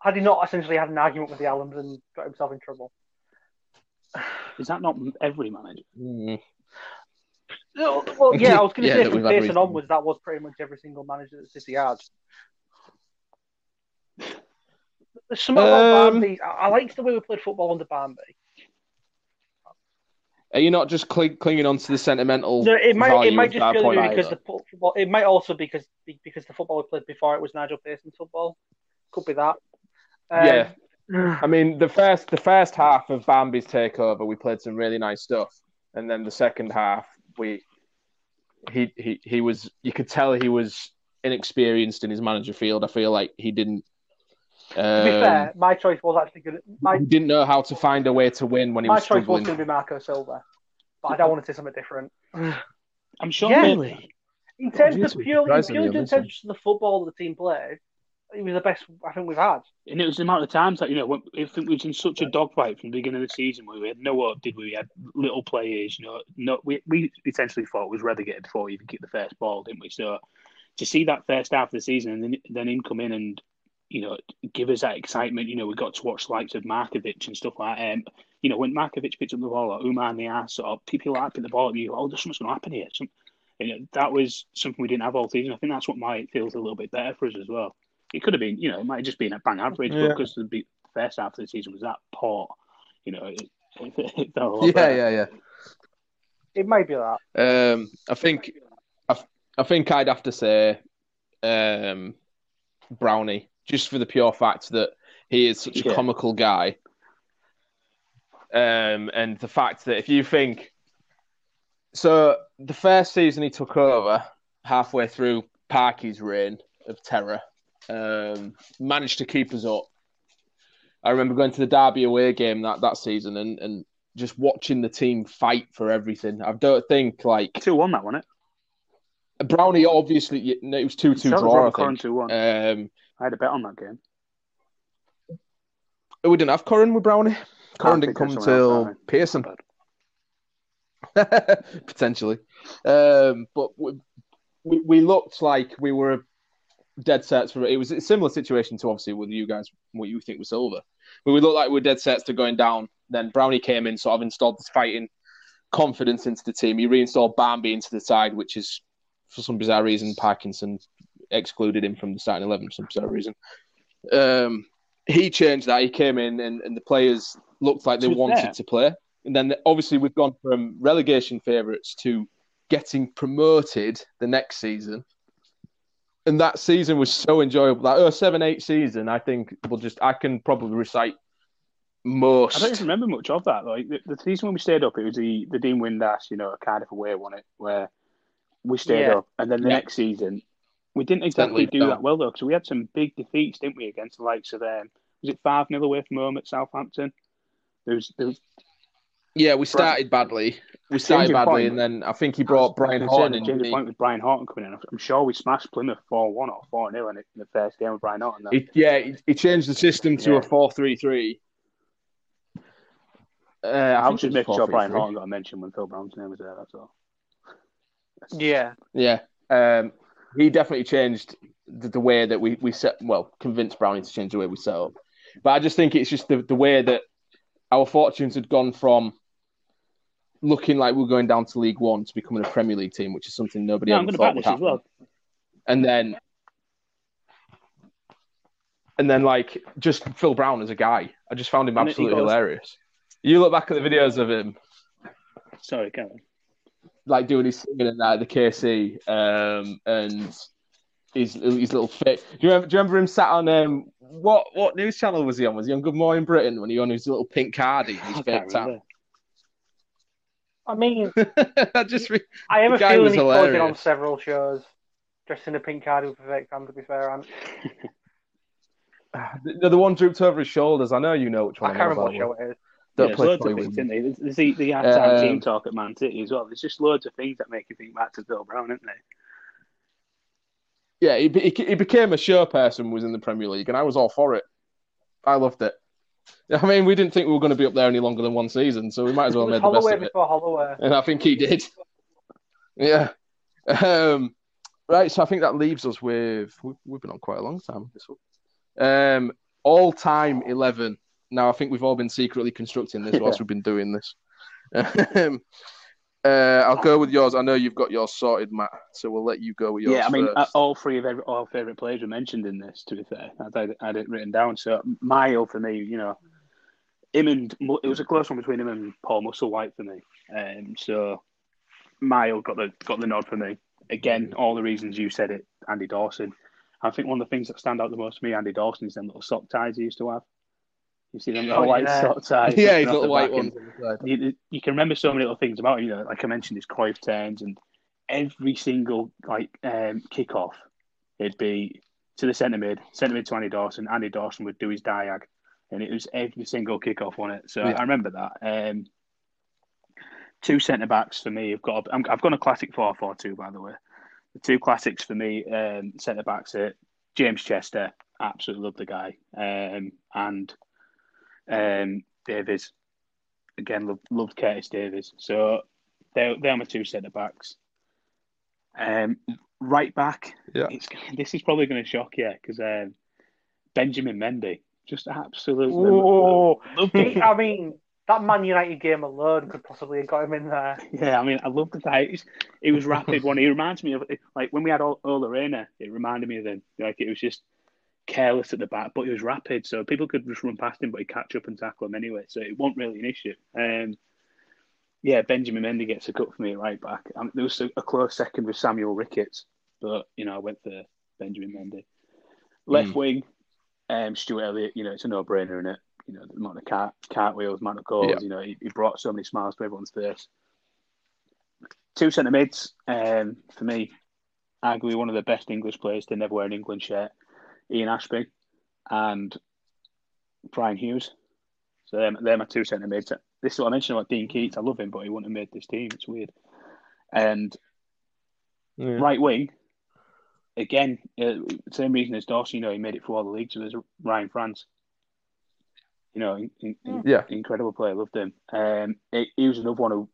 had he not essentially had an argument with the Allams and got himself in trouble. Is that not every manager? Mm. No, Well, yeah, I was going to Yeah, say that from we've Pearson onwards, that was pretty much every single manager that City had. There's something about Um, Barmby. I, I liked the way we played football under Barmby. Are you not just cling, clinging on to the sentimental? No, it might it might just purely be because either? the fo- football. It might also be because because the football we played before it was Nigel Pearson's football. Could be that. Um, Yeah. I mean, the first the first half of Barmby's takeover, we played some really nice stuff, and then the second half, we he he he was you could tell he was inexperienced in his manager field. I feel like he didn't. To be Um, fair, my choice was actually good. My he didn't know how to find a way to win when he was. my was choice was going to be Marco Silva, but I don't want to say something different. I'm sure. Yeah. Really? In terms Jesus, of purely, in surprisingly, purely in terms of the football that the team played, it was the best I think we've had. And it was the amount of times that you know, when, I think we was in such a dogfight from the beginning of the season where we had no hope, did we? We had little players, you know. No, we we essentially thought we was relegated before we even kicked the first ball, didn't we? So to see that first half of the season and then then him come in and you know give us that excitement, you know, we got to watch the likes of Markovic and stuff like that. Um, you know, when Markovic picked up the ball or Oumar Niasse or people like that pick the ball up, you go, oh, there's something's going to happen here. Some, you know, that was something we didn't have all season. I think that's what might feels a little bit better for us as well. It could have been, you know, it might have just been a bang average, Yeah. but because the first half of the season was that poor, you know, it, it, it felt a lot Yeah, better. yeah, yeah. It may be that. Um, I think, I, I think I'd have to say, um, Brownie, just for the pure fact that he is such a Yeah. comical guy, um, and the fact that if you think, so the first season he took over, halfway through Parky's reign of terror, um, managed to keep us up. I remember going to the Derby away game that, that season and, and just watching the team fight for everything. I don't think like 2 1 that, wasn't it? Brownie obviously it was two two draw. I think. 2-1. Um, I had a bet on that game. oh, we didn't have Koren with Brownie. Koren didn't come up someone else, until? Pearson potentially. Um, but we, we we looked like we were dead sets for it. was a similar situation to obviously with you guys what you think was Silva. But we looked like we were dead sets to going down. Then Brownie came in, sort of installed this fighting confidence into the team. He reinstalled Barmby into the side, which is for some bizarre reason Parkinson excluded him from the starting eleven for some bizarre reason. Um, he changed that. He came in, and, and the players looked like they wanted fair- to play. And then obviously we've gone from relegation favourites to getting promoted the next season. And that season was so enjoyable. That 07 8 season, I think will just I can probably recite most. I don't even remember much of that. Like the, the season when we stayed up, it was the the Dean Windass, you know, Cardiff away won it, where we stayed Yeah. up, and then the Yeah. next season we didn't exactly do down. that well though, because we had some big defeats, didn't we, against the likes of um, was it five 0 away from home at Southampton? There was, there was yeah, we started badly. We started badly, and then I think he brought Brian I was Horton in. the changing point with Brian Horton coming in. I'm sure we smashed Plymouth four one or four 0 in, in the first game with Brian Horton. Though. He, yeah, he, he changed the system to Yeah. a four-three-three. Uh, I I was think just it making sure Brian 4-3-3. Horton got a mention when Phil Brown's name was there. That's all. Yeah. Yeah, um, he definitely changed the, the way that we, we set. Well, convinced Brownie to change the way we set up. But I just think it's just the, the way that our fortunes had gone from looking like we are going down to League One to becoming a Premier League team, which is something nobody Yeah, ever I'm going to thought would happen. well. And then, and then like just Phil Brown as a guy, I just found him absolutely hilarious. You look back at the videos of him, Sorry, Kevin. Like doing his singing at that, at the KC, um, and his his little fit. Do you remember? Do you remember him sat on um what what news channel was he on? Was he on Good Morning Britain when he on his little pink cardi, his I fake can't tan? I mean, I just re- I have The a feeling was he's probably been on several shows dressed in a pink card with a fake fan, to be fair. And the, the one drooped over his shoulders. I know you know which one. I one. can't I'm remember what show it is. Don't Yeah, play there's loads of things, me. isn't there? There's, there's the, the halftime Um, team talk at Man City as well. There's just loads of things that make you think back to Phil Brown, isn't there? Yeah, he, he, he became a show person. Was in the Premier League, and I was all for it. I loved it. I mean, we didn't think we were going to be up there any longer than one season, so we might as well it have was made the best of it. before Holloway. and I think he did. Yeah. Um, right, so I think that leaves us with we've, we've been on quite a long time. This one. Um, all time eleven. Now I think we've all been secretly constructing this whilst Yeah. we've been doing this. um, uh, I'll go with yours. I know you've got yours sorted, Matt. So we'll let you go with yours. yeah, I mean, first. uh, all three of every, our favourite players were mentioned in this, to be fair. I had, I had it written down. So, Myhill for me, you know, him and it was a close one between him and Paul Musselwhite for me. Um, so Myhill got the got the nod for me. Again, all the reasons you said it, Andy Dawson. I think one of the things that stand out the most to me, Andy Dawson, is them little sock ties he used to have. You see them little Oh, white yeah. sock ties. yeah, lifting his off little the white back and- ones. on the side. you, you can remember so many little things about him. You know, like I mentioned, his Cruyff turns and every single like um, kickoff, it'd be to the centre mid, centre mid to Andy Dawson. Andy Dawson would do his diag, and it was every single kickoff on it. So Yeah. I remember that. Um, two centre backs for me. I've got. A, I'm, I've got a classic four four two by the way. The two classics for me, um, centre backs are James Chester. Absolutely love the guy, um, and um, Davies again, loved, loved Curtis Davies. So they're, they're my two centre backs. Um, right back, Yeah. it's, this is probably going to shock you because um, Bernard Mendy, just absolutely Oh, loved. I mean, that Man United game alone could possibly have got him in there. Yeah, I mean, I love the guy. He's, he was rapid one. He reminds me of like when we had Ol- Ola Reina. It reminded me of him. Like it was just careless at the back, but he was rapid, so people could just run past him, but he'd catch up and tackle him anyway. So it wasn't really an issue. Um, yeah, Bernard Mendy gets a cut for me at right back. Um, there was a, a close second with Samuel Ricketts, but you know I went for Bernard Mendy. Left wing, um, Stuart Elliott. You know it's a no-brainer in it. You know the amount of cart, cartwheels, amount of goals. Yeah. You know he, he brought so many smiles to everyone's face. Two centre mids, um, for me, arguably one of the best English players to never wear an England shirt, Ian Ashbee and Brian Hughes. So they're, they're my two centre mids. This is what I mentioned about Dean Keates. I love him, but he wouldn't have made this team. It's weird. And Yeah. right wing, again, uh, same reason as Dawson. You know, he made it for all the leagues. So there's Ryan France. You know, in, in, in- Yeah. incredible player. Loved him. Um, he, he was another one who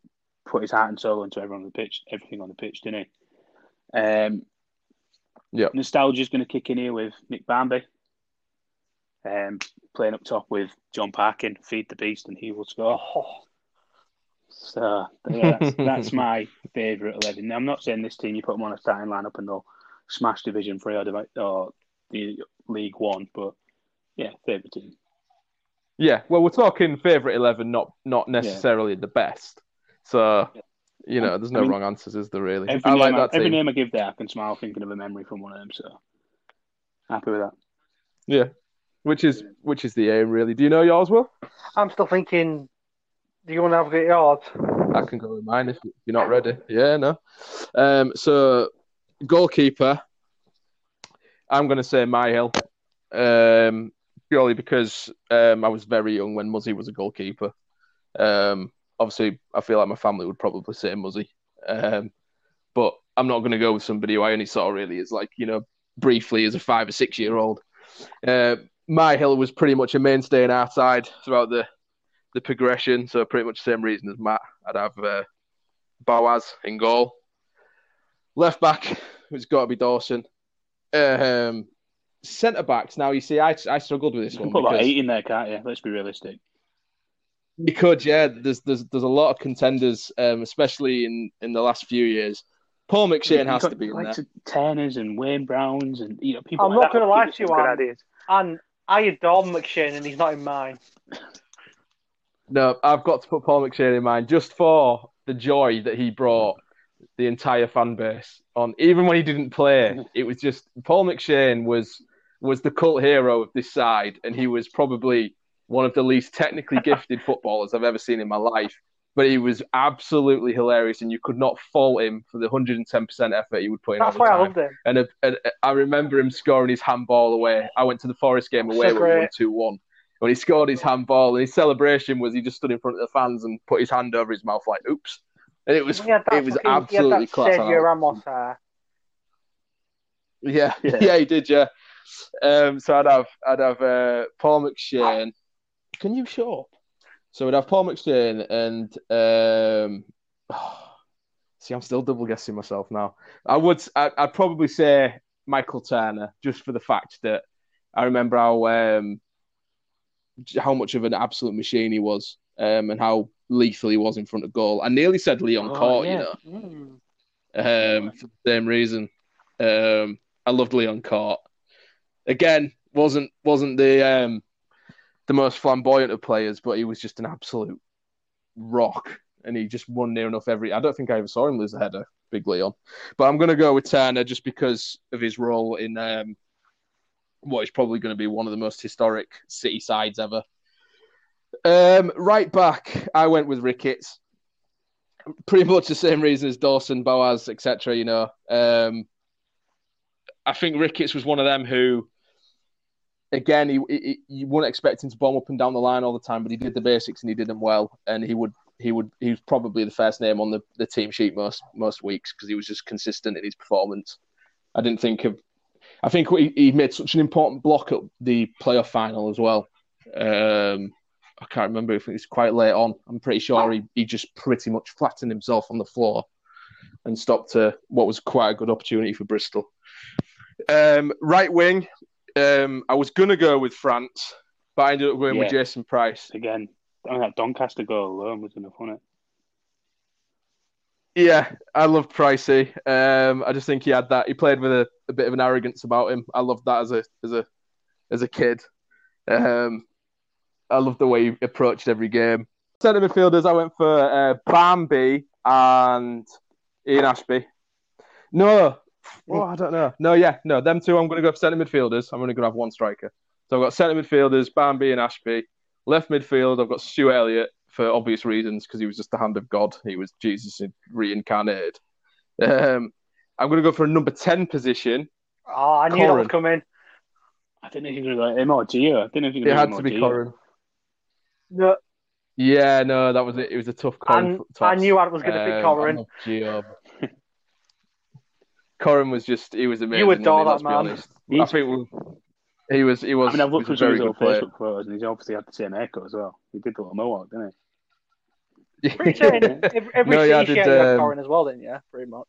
put his heart and soul into everyone on the pitch, everything on the pitch, didn't he? Um, Yeah. Nostalgia is going to kick in here with Nick Barmby. Um, playing up top with Jon Parkin, feed the beast, and he will score. Oh, So yeah, that's, that's my favourite eleven. Now, I'm not saying this team you put them on a starting lineup and they'll smash Division Three or, or the League One, but yeah, favourite team. Yeah, well, we're talking favorite eleven, not not necessarily the best. So, you know, there's no I mean, wrong answers, is there? Really? Every, I like name, I, every name I give there, I can smile thinking of a memory from one of them. So happy with that. Yeah, which is which is the aim, really. Do you know yours, Will? I'm still thinking. Do you want to have a get yours? I can go with mine if you're not ready. Yeah, no. Um, so goalkeeper, I'm going to say Myhill, um, purely because um, I was very young when Muzzy was a goalkeeper. Um, obviously, I feel like my family would probably say Muzzy, um, but I'm not going to go with somebody who I only saw really as like you know briefly as a five or six year old. Uh, Myhill was pretty much a mainstay in our side throughout the the progression. So pretty much the same reason as Matt. I'd have uh, Boaz in goal. Left back, it's got to be Dawson. Um, Centre backs. Now you see, I I struggled with this You one can put like eight in there, can't you? Let's be realistic. We could, yeah. There's there's there's a lot of contenders, um, especially in in the last few years. Paul McShane You've has got to be in like there. Turners and Wayne Browns and you know people. I'm like not gonna lie to you, some good Anne. And I adore McShane, and he's not in mine. No, I've got to put Paul McShane in mind just for the joy that he brought the entire fan base on. Even when he didn't play, it was just Paul McShane was was the cult hero of this side, and he was probably one of the least technically gifted footballers I've ever seen in my life. But he was absolutely hilarious, and you could not fault him for the 110% effort he would put in. That's all the why I loved him. And, uh, and uh, I remember him scoring his handball away. I went to the Forest game away So when we won great. 2 1. When he scored his handball, and his celebration was he just stood in front of the fans and put his hand over his mouth like, oops. And it was, He that it was fucking- absolutely he class. Sergio Ramos hair. Yeah, Yeah. yeah, he did, yeah. Um, so I'd have, I'd have uh, Paul McShane. Can you show up? So we'd have Paul McShane and um, see, I'm still double guessing myself now. I would, I'd, I'd probably say Michael Turner just for the fact that I remember how um, how much of an absolute machine he was, um, and how lethal he was in front of goal. I nearly said Leon Oh, Cort, yeah. you know Mm. um, for the same reason. Um, I loved Leon Cort. Again, wasn't wasn't the um, the most flamboyant of players, but he was just an absolute rock. and he just won near enough every. I don't think I ever saw him lose a header, Big Leon. But I'm going to go with Turner just because of his role in um, what is probably going to be one of the most historic City sides ever. Um, right back, I went with Ricketts. Pretty much the same reason as Dawson, Boaz, etc. You know, um, I think Ricketts was one of them who, again, he, he you wouldn't expect him to bomb up and down the line all the time, but he did the basics and he did them well, and he would he would he was probably the first name on the, the team sheet most most weeks because he was just consistent in his performance. I didn't think of. I think he, he made such an important block at the playoff final as well. Um, I can't remember if it was quite late on. I'm pretty sure he, he just pretty much flattened himself on the floor and stopped uh, what was quite a good opportunity for Bristol. Um, right wing, um, I was gonna go with France, but I ended up going with Jason Price. Again, I mean, that Doncaster goal alone was enough, wasn't it? Yeah, I loved Pricey. Um, I just think he had that. He played with a, a bit of an arrogance about him. I loved that as a as a as a kid. Um, I loved the way he approached every game. Centre midfielders, I went for uh, Barmby and Ian Ashbee. No, well, I don't know. No, yeah, no, them two. I'm going to go for centre midfielders. I'm only going to have one striker. So I've got centre midfielders, Barmby and Ashbee. Left midfield, I've got Stu Elliott for obvious reasons because he was just the hand of God. He was Jesus reincarnated. Um, I'm going to go for a number 10 position. Oh, I knew that was coming. I didn't know if you were going to go him or Gio. I didn't know if you were It had to to be Gio. Koren. No, Yeah, no, that was it. It was a tough call. and. I knew I was going to pick Um, I Koren. Gio. Koren was just, he was amazing. You adore he? that Let's be man. honest. I think we, he was, he was, I mean, I've looked was through a some of his good old player. Facebook photos, and he's obviously had the same haircut as well. He did the little mohawk, didn't he? Pretty certain every, every No, yeah, I city did, shirt you had um, Koren as well, didn't you? Pretty much.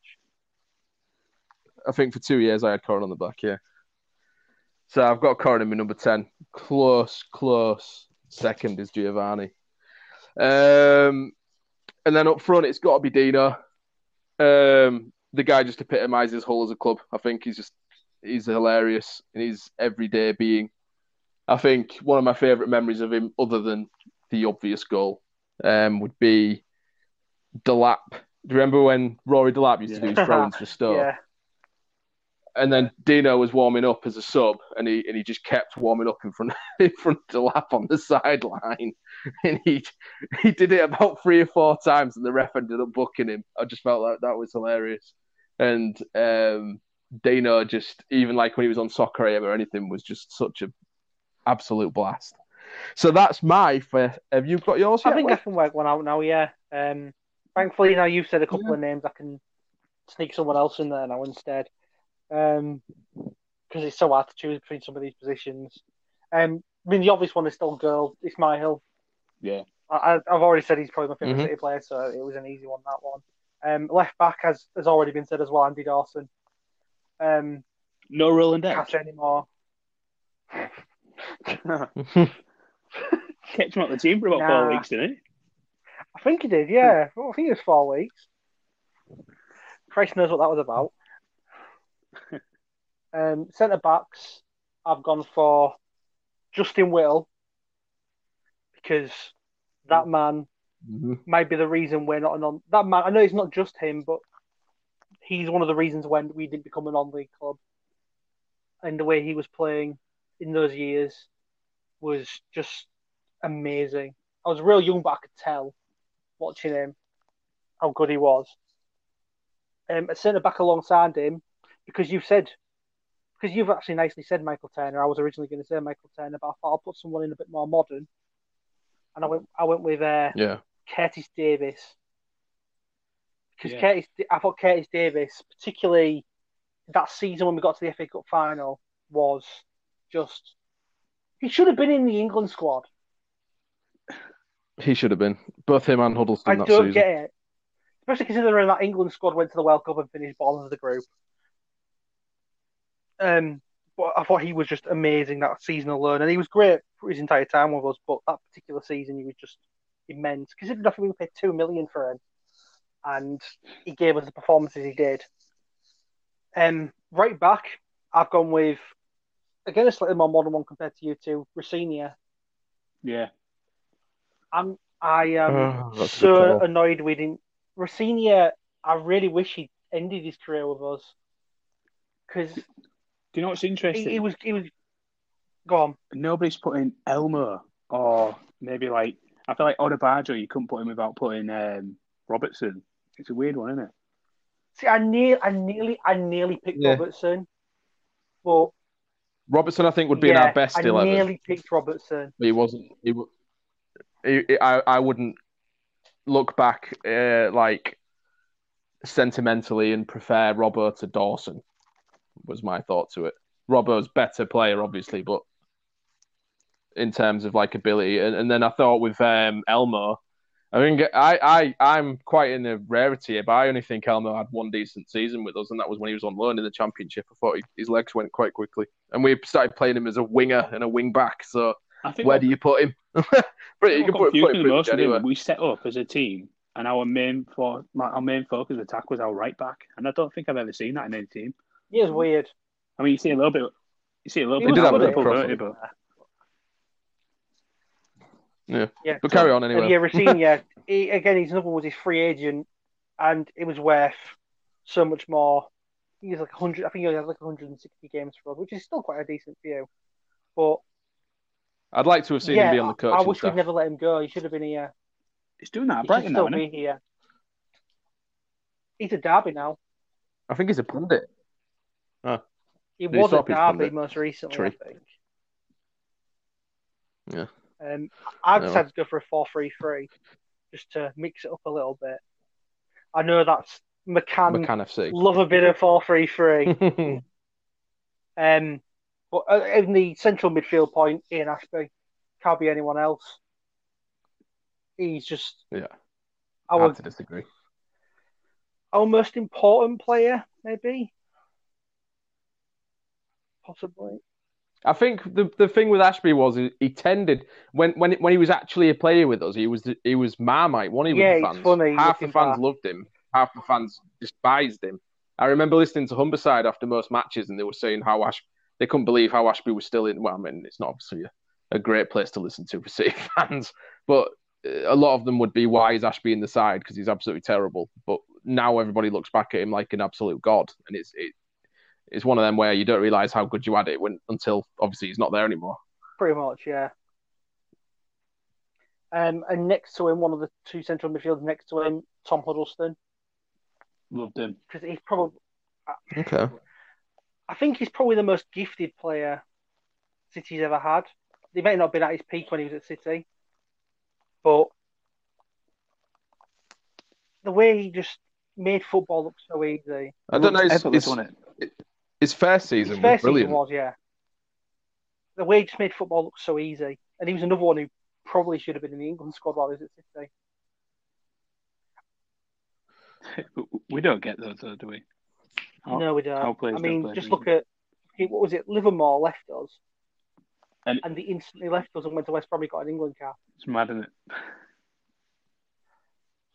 I think for two years I had Koren on the back, yeah. So I've got Koren in my number 10. Close, close. Second is Geovanni. Um, and then up front, it's got to be Dino. Um, the guy just epitomises Hull as a club. I think he's just, he's hilarious in his everyday being. I think one of my favourite memories of him, other than the obvious goal, um, would be Delap. Do you remember when Rory Delap used to do his Yeah. throw-ins for Stoke? Yeah. and then Dino was warming up as a sub, and he and he just kept warming up in front in front of the lap on the sideline, and he he did it about three or four times, and the ref ended up booking him. I just felt like that was hilarious, and um, just even like when he was on Soccer AM or anything was just such a absolute blast. So that's my. For, have you got yours? I yet, think I can work one out now. Yeah. Um, thankfully, now you've said a couple of names, I can sneak someone else in there now instead. Um, because it's so hard to choose between some of these positions. Um, I mean, the obvious one is still girl. It's Myhill. Yeah. I, I've already said he's probably my favorite Mhm. City player, so it was an easy one. That one. Um, left back has has already been said as well. Andy Dawson. Um, No Roland Edge. say anymore. Kept him out the team for about Nah. four weeks, didn't he? I think he did. Yeah, I think it was four weeks. Christ knows what that was about. um, centre backs, I've gone for Justin Whittle because that man Mhm. might be the reason we're not a non. That man, I know it's not just him, but he's one of the reasons when we didn't become a non-league club. And the way he was playing in those years was just amazing. I was real young, but I could tell watching him how good he was. Um, a centre back alongside him, because you've said, because you've actually nicely said Michael Turner. I was originally going to say Michael Turner, but I thought I'll put someone in a bit more modern, and I went, I went with uh, Yeah. Curtis Davies. Because Yeah. Curtis, I thought Curtis Davies, particularly that season when we got to the FA Cup final, was just. He should have been in the England squad. He should have been both him and Huddlestone I that don't season. get it. Especially considering that England squad went to the World Cup and finished bottom of the group. Um, but I thought he was just amazing that season alone, and he was great for his entire time with us. But that particular season, he was just immense. Considering nothing, we paid two million for him, and he gave us the performances he did. Um, right back, I've gone with again a slightly more modern one compared to you two, Rosenior. Yeah. I'm I am Oh, so annoyed we didn't. Rosenior, I really wish he ended his career with us because Do you know what's he, interesting? he was he was. Go on. Nobody's putting Elmo or maybe like I feel like Odubajo. You couldn't put him without putting um, Robertson. It's a weird one, isn't it? See, I near, I nearly, I nearly picked Yeah. Robertson, but Robertson, I think, would be in yeah, our best I eleven. nearly picked Robertson. But he wasn't. He, he, he- I, I wouldn't look back uh, like sentimentally and prefer Robbo to Dawson. Was my thought to it. Robbo's better player, obviously, but in terms of like ability, and, and then I thought with um, Elmo, I think I, I I'm quite in a rarity here, but I only think Elmo had one decent season with us, and that was when he was on loan in the championship. I thought he, his legs went quite quickly, and we started playing him as a winger and a wing back. So I think where do you put him? Pretty, you can put, put him most much him, we set up as a team, and our main for like, our main focus of attack was our right back, and I don't think I've ever seen that in any team. He was weird. I mean, you see a little bit, you see a little He bit did of have a bit of Liverpool, don't crossover. you? But Yeah, Yeah, but so- carry on And anyway. yeah, Rosenior, he, again, he's another one was his free agent, and it was worth so much more. He was like 100, I think he only had like 160 games for us, which is still quite a decent view. But I'd like to have seen yeah, him be on the court. I coaching wish staff. we'd never let him go. He should have been here. he's doing that at He should Brighton now, still isn't be he? here. He's a Derby now. I think he's a pundit. He ah. Did he was stop at Derby most recently, Tree. I think. Yeah. Um, I've No. decided to go for a 4 3 3 just to mix it up a little bit. I know that's McCann. McCann FC. Love a bit of 4 3 3. Um, but uh, in the central midfield point, Ian Ashbee can't be anyone else. He's just yeah, I hard to disagree. our most important player, maybe, possibly. I think the the thing with Ashbee was he, he tended when when when he was actually a player with us, he was he was marmite, wasn't he? Yeah, it's fans? funny Half the fans back. loved him, half the fans despised him. I remember listening to Humberside after most matches, and they were saying how Ash they couldn't believe how Ashbee was still in. Well, I mean, it's not obviously a, a great place to listen to for City fans, but uh, a lot of them would be why is Ashbee in the side because he's absolutely terrible. But now everybody looks back at him like an absolute god, and it's it, it's one of them where you don't realize how good you had it when until obviously he's not there anymore. Pretty much, yeah. Um, and next to him, one of the two central midfielders next to him, Tom Huddlestone, Loved him. because he's probably, Okay. I think he's probably the most gifted player City's ever had. He may not have been at his peak when he was at City, but the way he just made football look so easy. I don't know. His, Effortless, his, it? His first His season was first brilliant. season was, yeah. The way he just made football look so easy, and he was another one who probably should have been in the England squad while he was at City. We don't get those, though, do we? How- no, we don't. how players I don't mean, just look at what was it? Livermore left us, And- and, they instantly left us and went to West Brom. and got an England cap, It's mad, isn't it?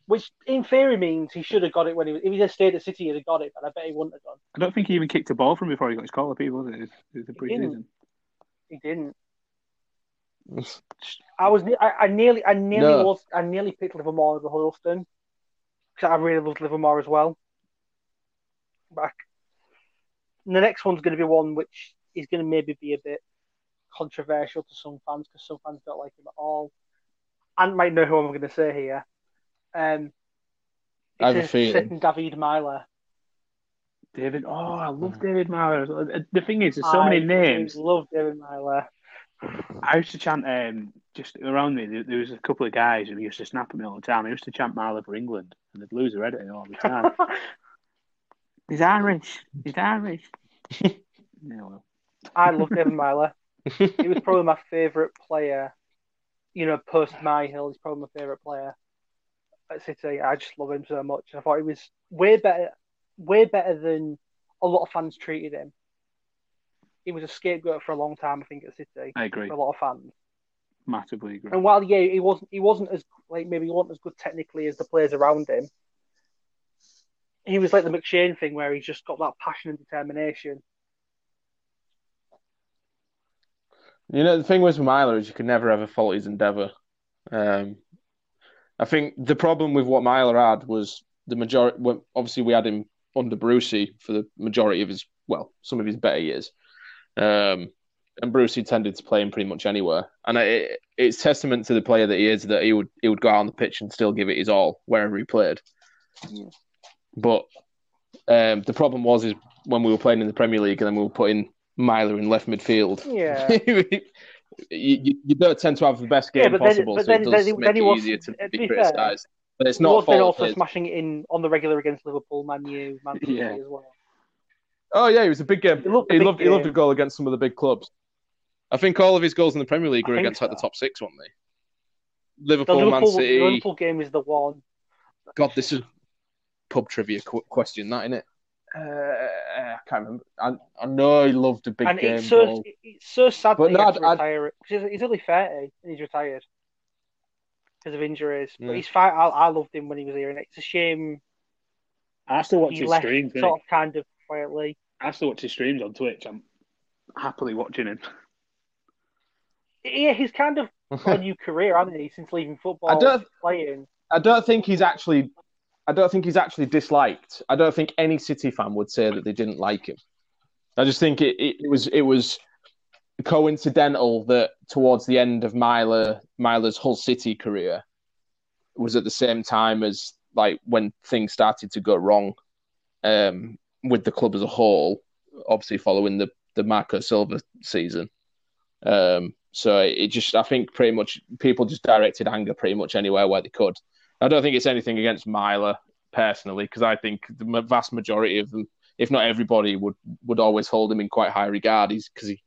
Which in theory means he should have got it when he was. If he had stayed at City, he'd have got it, but I bet he wouldn't have done. I don't think he even kicked a ball from before he got his call up, was it? It was, it was the He didn't. pre-season. He didn't. I was. I, I nearly. I nearly No. was. I nearly picked Livermore over Huddlestone because I really loved Livermore as well. Back. And the next one's going to be one which is going to maybe be a bit controversial to some fans because some fans don't like him at all. And might know who I'm going to say here. Um, I have a feeling. David Meyler. David, oh, I love David Meyler. The thing is, there's so many I names. Love David Meyler. I used to chant um, just around me. There, there was a couple of guys who used to snap at me all the time. I used to chant Marla for England, and they'd lose their editing all the time. He's Irish. He's Irish. yeah, well, I love David Meyler. he was probably my favourite player. You know, post Myhill, he's probably my favourite player at City. I just love him so much. I thought he was way better, way better than a lot of fans treated him. He was a scapegoat for a long time, I think, at City I agree. for a lot of fans. Massively agree. And while yeah, he wasn't, he wasn't as like maybe he wasn't as good technically as the players around him. He was like the McShane thing, where he's just got that passion and determination. You know, the thing with Meyler is you can never ever fault his endeavour. Um, I think the problem with what Meyler had was the majority. Well, obviously, we had him under Brucey for the majority of his, well, some of his better years. Um, and Brucey tended to play him pretty much anywhere. And it, it's testament to the player that he is that he would he would go out on the pitch and still give it his all wherever he played. Yeah. But um, the problem was is when we were playing in the Premier League and then we were putting Meyler in left midfield. Yeah. you, you, you don't tend to have the best game Yeah, but then- possible, but so then- it does he- make then it was- easier to to be be criticised. But it's not was then fault. also smashing it in on the regular against Liverpool, Man U, Man City Yeah. as well. Oh yeah, he was a big game. He loved the he big loved he loved a goal against some of the big clubs. I think all of his goals in the Premier League were think against like the top six, weren't they? The Liverpool, Liverpool, Man City. the Liverpool game is the one. God, this is pub trivia qu- question, that innit? Uh, I can't remember. I, I know he loved a big and game it's so goal. it's so sad But that he no, had to I'd- retire because he's, he's only thirty and he's retired because of injuries. Yeah. But he's fine. I, I loved him when he was here, and it's a shame I still watch he his left streams. sort of kind of quietly. I still watch his streams on Twitch. I'm happily watching him. Yeah, he's kind of got a new career, hasn't he? Since leaving football, I don't- playing. I don't think he's actually. I don't think he's actually disliked. I don't think any City fan would say that they didn't like him. I just think it, it, it was it was coincidental that towards the end of Meyler Meyler's Hull City career was at the same time as like when things started to go wrong um, with the club as a whole. Obviously, following the the Marco Silva season. Um, so it just, I think, pretty much people just directed anger pretty much anywhere where they could. I don't think it's anything against Meyler personally, because I think the vast majority of them, if not everybody, would would always hold him in quite high regard. He's because he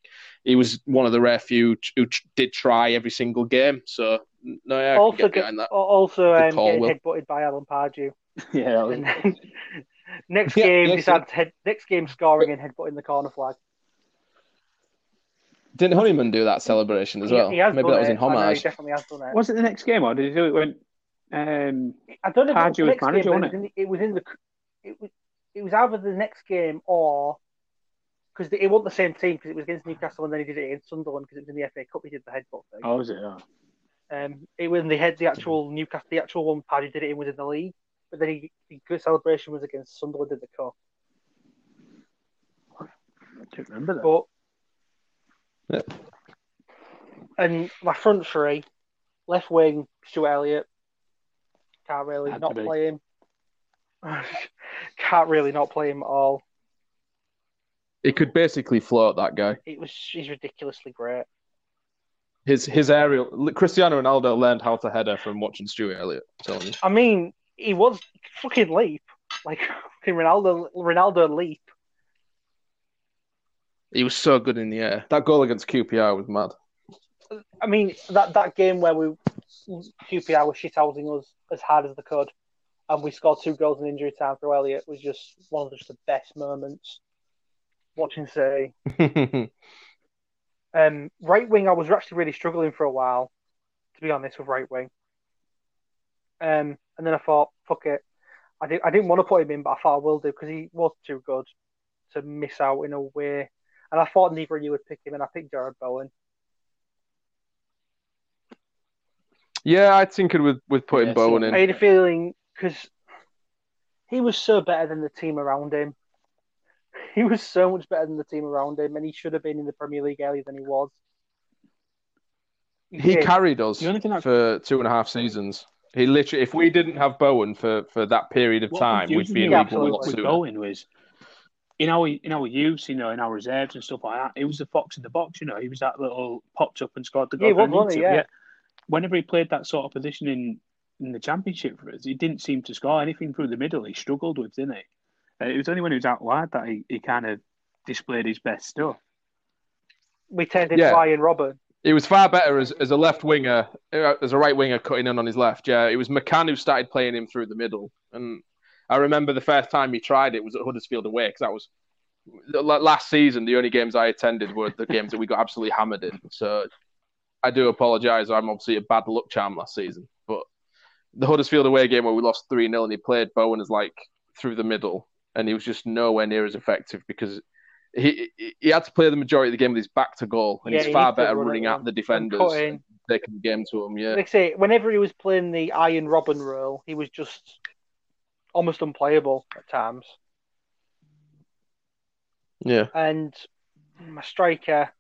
he was one of the rare few ch- who ch- did try every single game. So no, yeah, I also, get get, behind that. also um, call, getting Will. headbutted by Alan Pardew. Yeah, that was- And then next Yeah, game, yeah, had head, next game scoring and headbutting the corner flag. Didn't Honeyman do that celebration as well? he, has Maybe done that was it. in I know, he homage. definitely has done it. was it the next game or did he do it when? Um, I don't know if it was Pardew was next manager, game, wasn't it was, in, it was in the it was it was either the next game or because it wasn't the same team because it was against Newcastle and then he did it against Sunderland because it was in the FA Cup. He did the headbutt thing. oh, was it? Oh. Um, it was in the head the actual Newcastle the actual one Paddy did it in was in the league, but then he the good celebration was against Sunderland in the cup. I don't remember that. But Yeah. and my front three, left wing Stuart Elliott, can't really Had not play him. can't really not play him at all. He could basically float that guy. It was he's ridiculously great. His his aerial. Cristiano Ronaldo learned how to header from watching Stuart Elliott. I'm telling you. I mean, he was fucking leap like fucking Ronaldo. Ronaldo leap. He was so good in the air. That goal against QPR was mad. I mean that that game where we QPR was shithousing us as hard as they could, and we scored two goals in injury time for Elliott was just one of just the best moments watching City. Um, right wing, I was actually really struggling for a while, to be honest, with right wing. Um, and then I thought, fuck it, I didn't I didn't want to put him in, but I thought I will do because he was too good to miss out in a way. And I thought neither of you would pick him, and I picked Jarrod Bowen. Yeah, I tinkered with with putting Yeah, Bowen so- in. I had a feeling because he was so better than the team around him. He was so much better than the team around him, and he should have been in the Premier League earlier than he was. He did. carried us The only thing I- for two and a half seasons. He literally, if we didn't have Bowen for, for that period of What time, we'd be in me League Yeah, One a with, lot with sooner. Bowen was in our in our youth, you know, in our reserves and stuff like that. He was the fox in the box, you know. He was that little popped up and scored the Yeah, he goal. was, wasn't he? Inter. Yeah. Whenever he played that sort of position in in the championship for us, he didn't seem to score anything through the middle. He struggled with, didn't he? Uh, It was only when he was out wide that he, he kind of displayed his best stuff. We turned into Yeah. Arjen Robben. He was far better as, as a left winger, uh, as a right winger cutting in on his left. Yeah, it was McCann who started playing him through the middle. And I remember the first time he tried it was at Huddersfield away because that was last season. The only games I attended were the games that we got absolutely hammered in. So I do apologise. I'm obviously a bad luck charm last season, but the Huddersfield away game where we lost three 0 and he played Bowen as like through the middle, and he was just nowhere near as effective because he he had to play the majority of the game with his back to goal, and Yeah, he's far to better run running at the defenders, in. taking the game to him. Yeah, Like I say, whenever he was playing the Arjen Robben role, he was just almost unplayable at times. yeah. And my striker,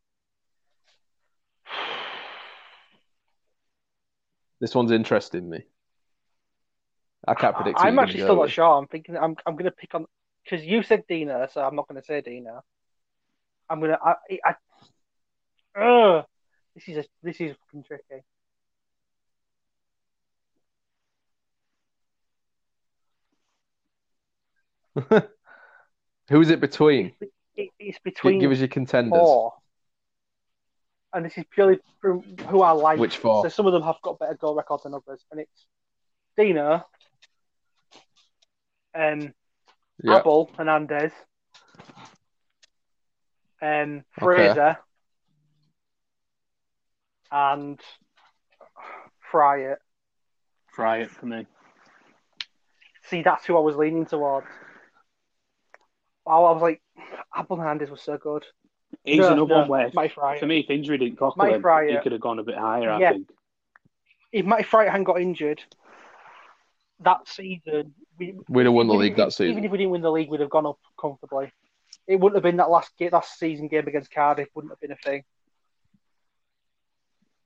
This one's interesting me. I can't predict. I'm actually still not sure. I'm thinking I'm I'm gonna pick on because you said Dina, so I'm not gonna say Dina. I'm gonna I I. Ugh, this is a this is fucking tricky. Who is it between? It, it's between Give us your contenders. four, and this is purely from who I like. Which four? So some of them have got better goal records than others, and it's Dina, um, Yeah. Abel Hernandez, um, Fraser, and Fryatt. Fry it for me. See, that's who I was leaning towards. I I was like, Abel Hernandez was so good. He's No, another no, one where, Matty Fry for me, if injury didn't cockle Matty him, Fry he it. could have gone a bit higher, I Yeah. think. If Matty Fry hadn't got injured that season, we, We'd have won the league if- that season. Even if we didn't win the league, we'd have gone up comfortably. It wouldn't have been that last game, last season game against Cardiff. Wouldn't have been a thing.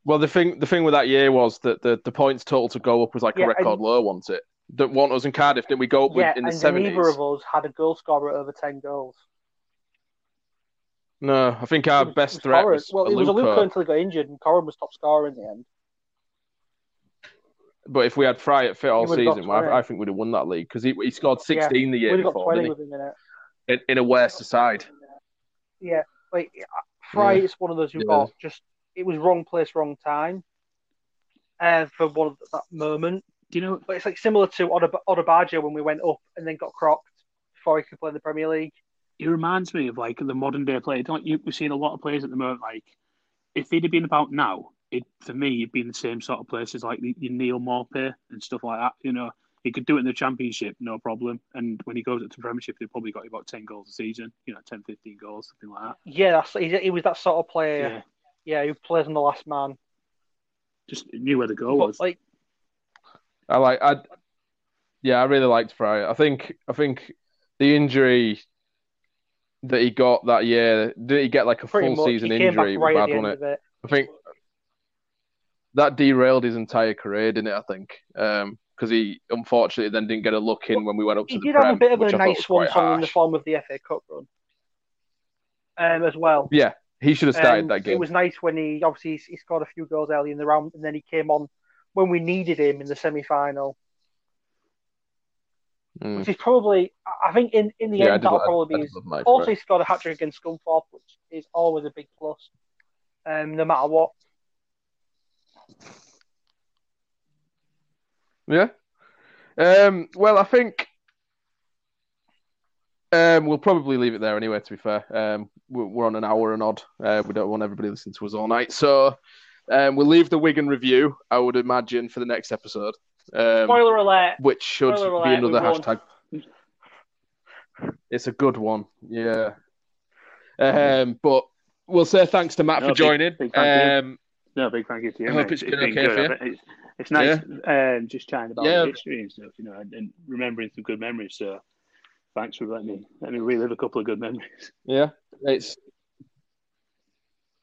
Well, the thing the thing with that year was that the, the points total to go up was like Yeah, a record and- low, wasn't it? That one us in Cardiff, didn't we go up with, yeah, in the and seventies? neither of us had a goal scorer over ten goals. No, I think our best threat Koren. was well, it was Aluko. Until he got injured, and Koren was top scorer in the end. But if we had Fry at fit all He would've got season, I, I think we'd have won that league because he, he scored sixteen the year We'd have got before, twenty didn't him in? In, in a worse side. Yeah, like Fry Yeah. is one of those who Yeah. got just it was wrong place, wrong time, uh, for one of that moment. Do you know? But it's like similar to Oda- Odubajo when we went up and then got crocked before he could play in the Premier League. It reminds me of like the modern day player. Don't you? We're seeing a lot of players at the moment. Like, if he'd have been about now, it for me, he'd be in the same sort of places like the, your Neal Maupay and stuff like that. You know, he could do it in the Championship, no problem. And when he goes up to Premiership, they probably got about ten goals a season. You know, 10, 15 goals, something like that. Yeah, that's he, he was that sort of player. Yeah, Yeah, who plays on the last man. just knew where the goal But was. like, I like I yeah, I really liked Fry. I think I think the injury that he got that year, did he get like a pretty full much, season he came back injury? right bad, wasn't it? it. I think that derailed his entire career, didn't it? I think because he unfortunately then didn't get a look in when we went up to He did have a bit of a nice one in the form of the FA Cup run, um, as well. Yeah, he should have started Um, that game. It was nice when he obviously he scored a few goals early in the round, and then he came on when we needed him in the semi final, Mm. which is probably I think in, in the Yeah, end that'll probably be his. Also, he scored a hat trick against Scunthorpe, which is always a big plus, um, no matter what. Yeah. Um, well, I think um, we'll probably leave it there anyway. To be fair, um, we're, we're on an hour and odd. Uh, we don't want everybody listening to us all night, so um, we'll leave the Wigan review. I would imagine for the next episode, um, Spoiler alert! which should spoiler be alert, another we won. hashtag. It's a good one, yeah. Um, but we'll say thanks to Matt No, for big- joining. big thank you. Um, No, big thank you to you. I hope mate. it's been been okay good. for It's, it's nice um, just chatting about Yeah. history and stuff, you know, and, and remembering some good memories. So, thanks for letting me let me relive a couple of good memories. Yeah, it's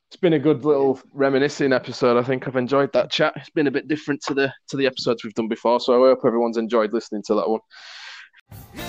it's been a good little reminiscing episode. I think I've enjoyed that chat. It's been a bit different to the to the episodes we've done before, so I hope everyone's enjoyed listening to that one.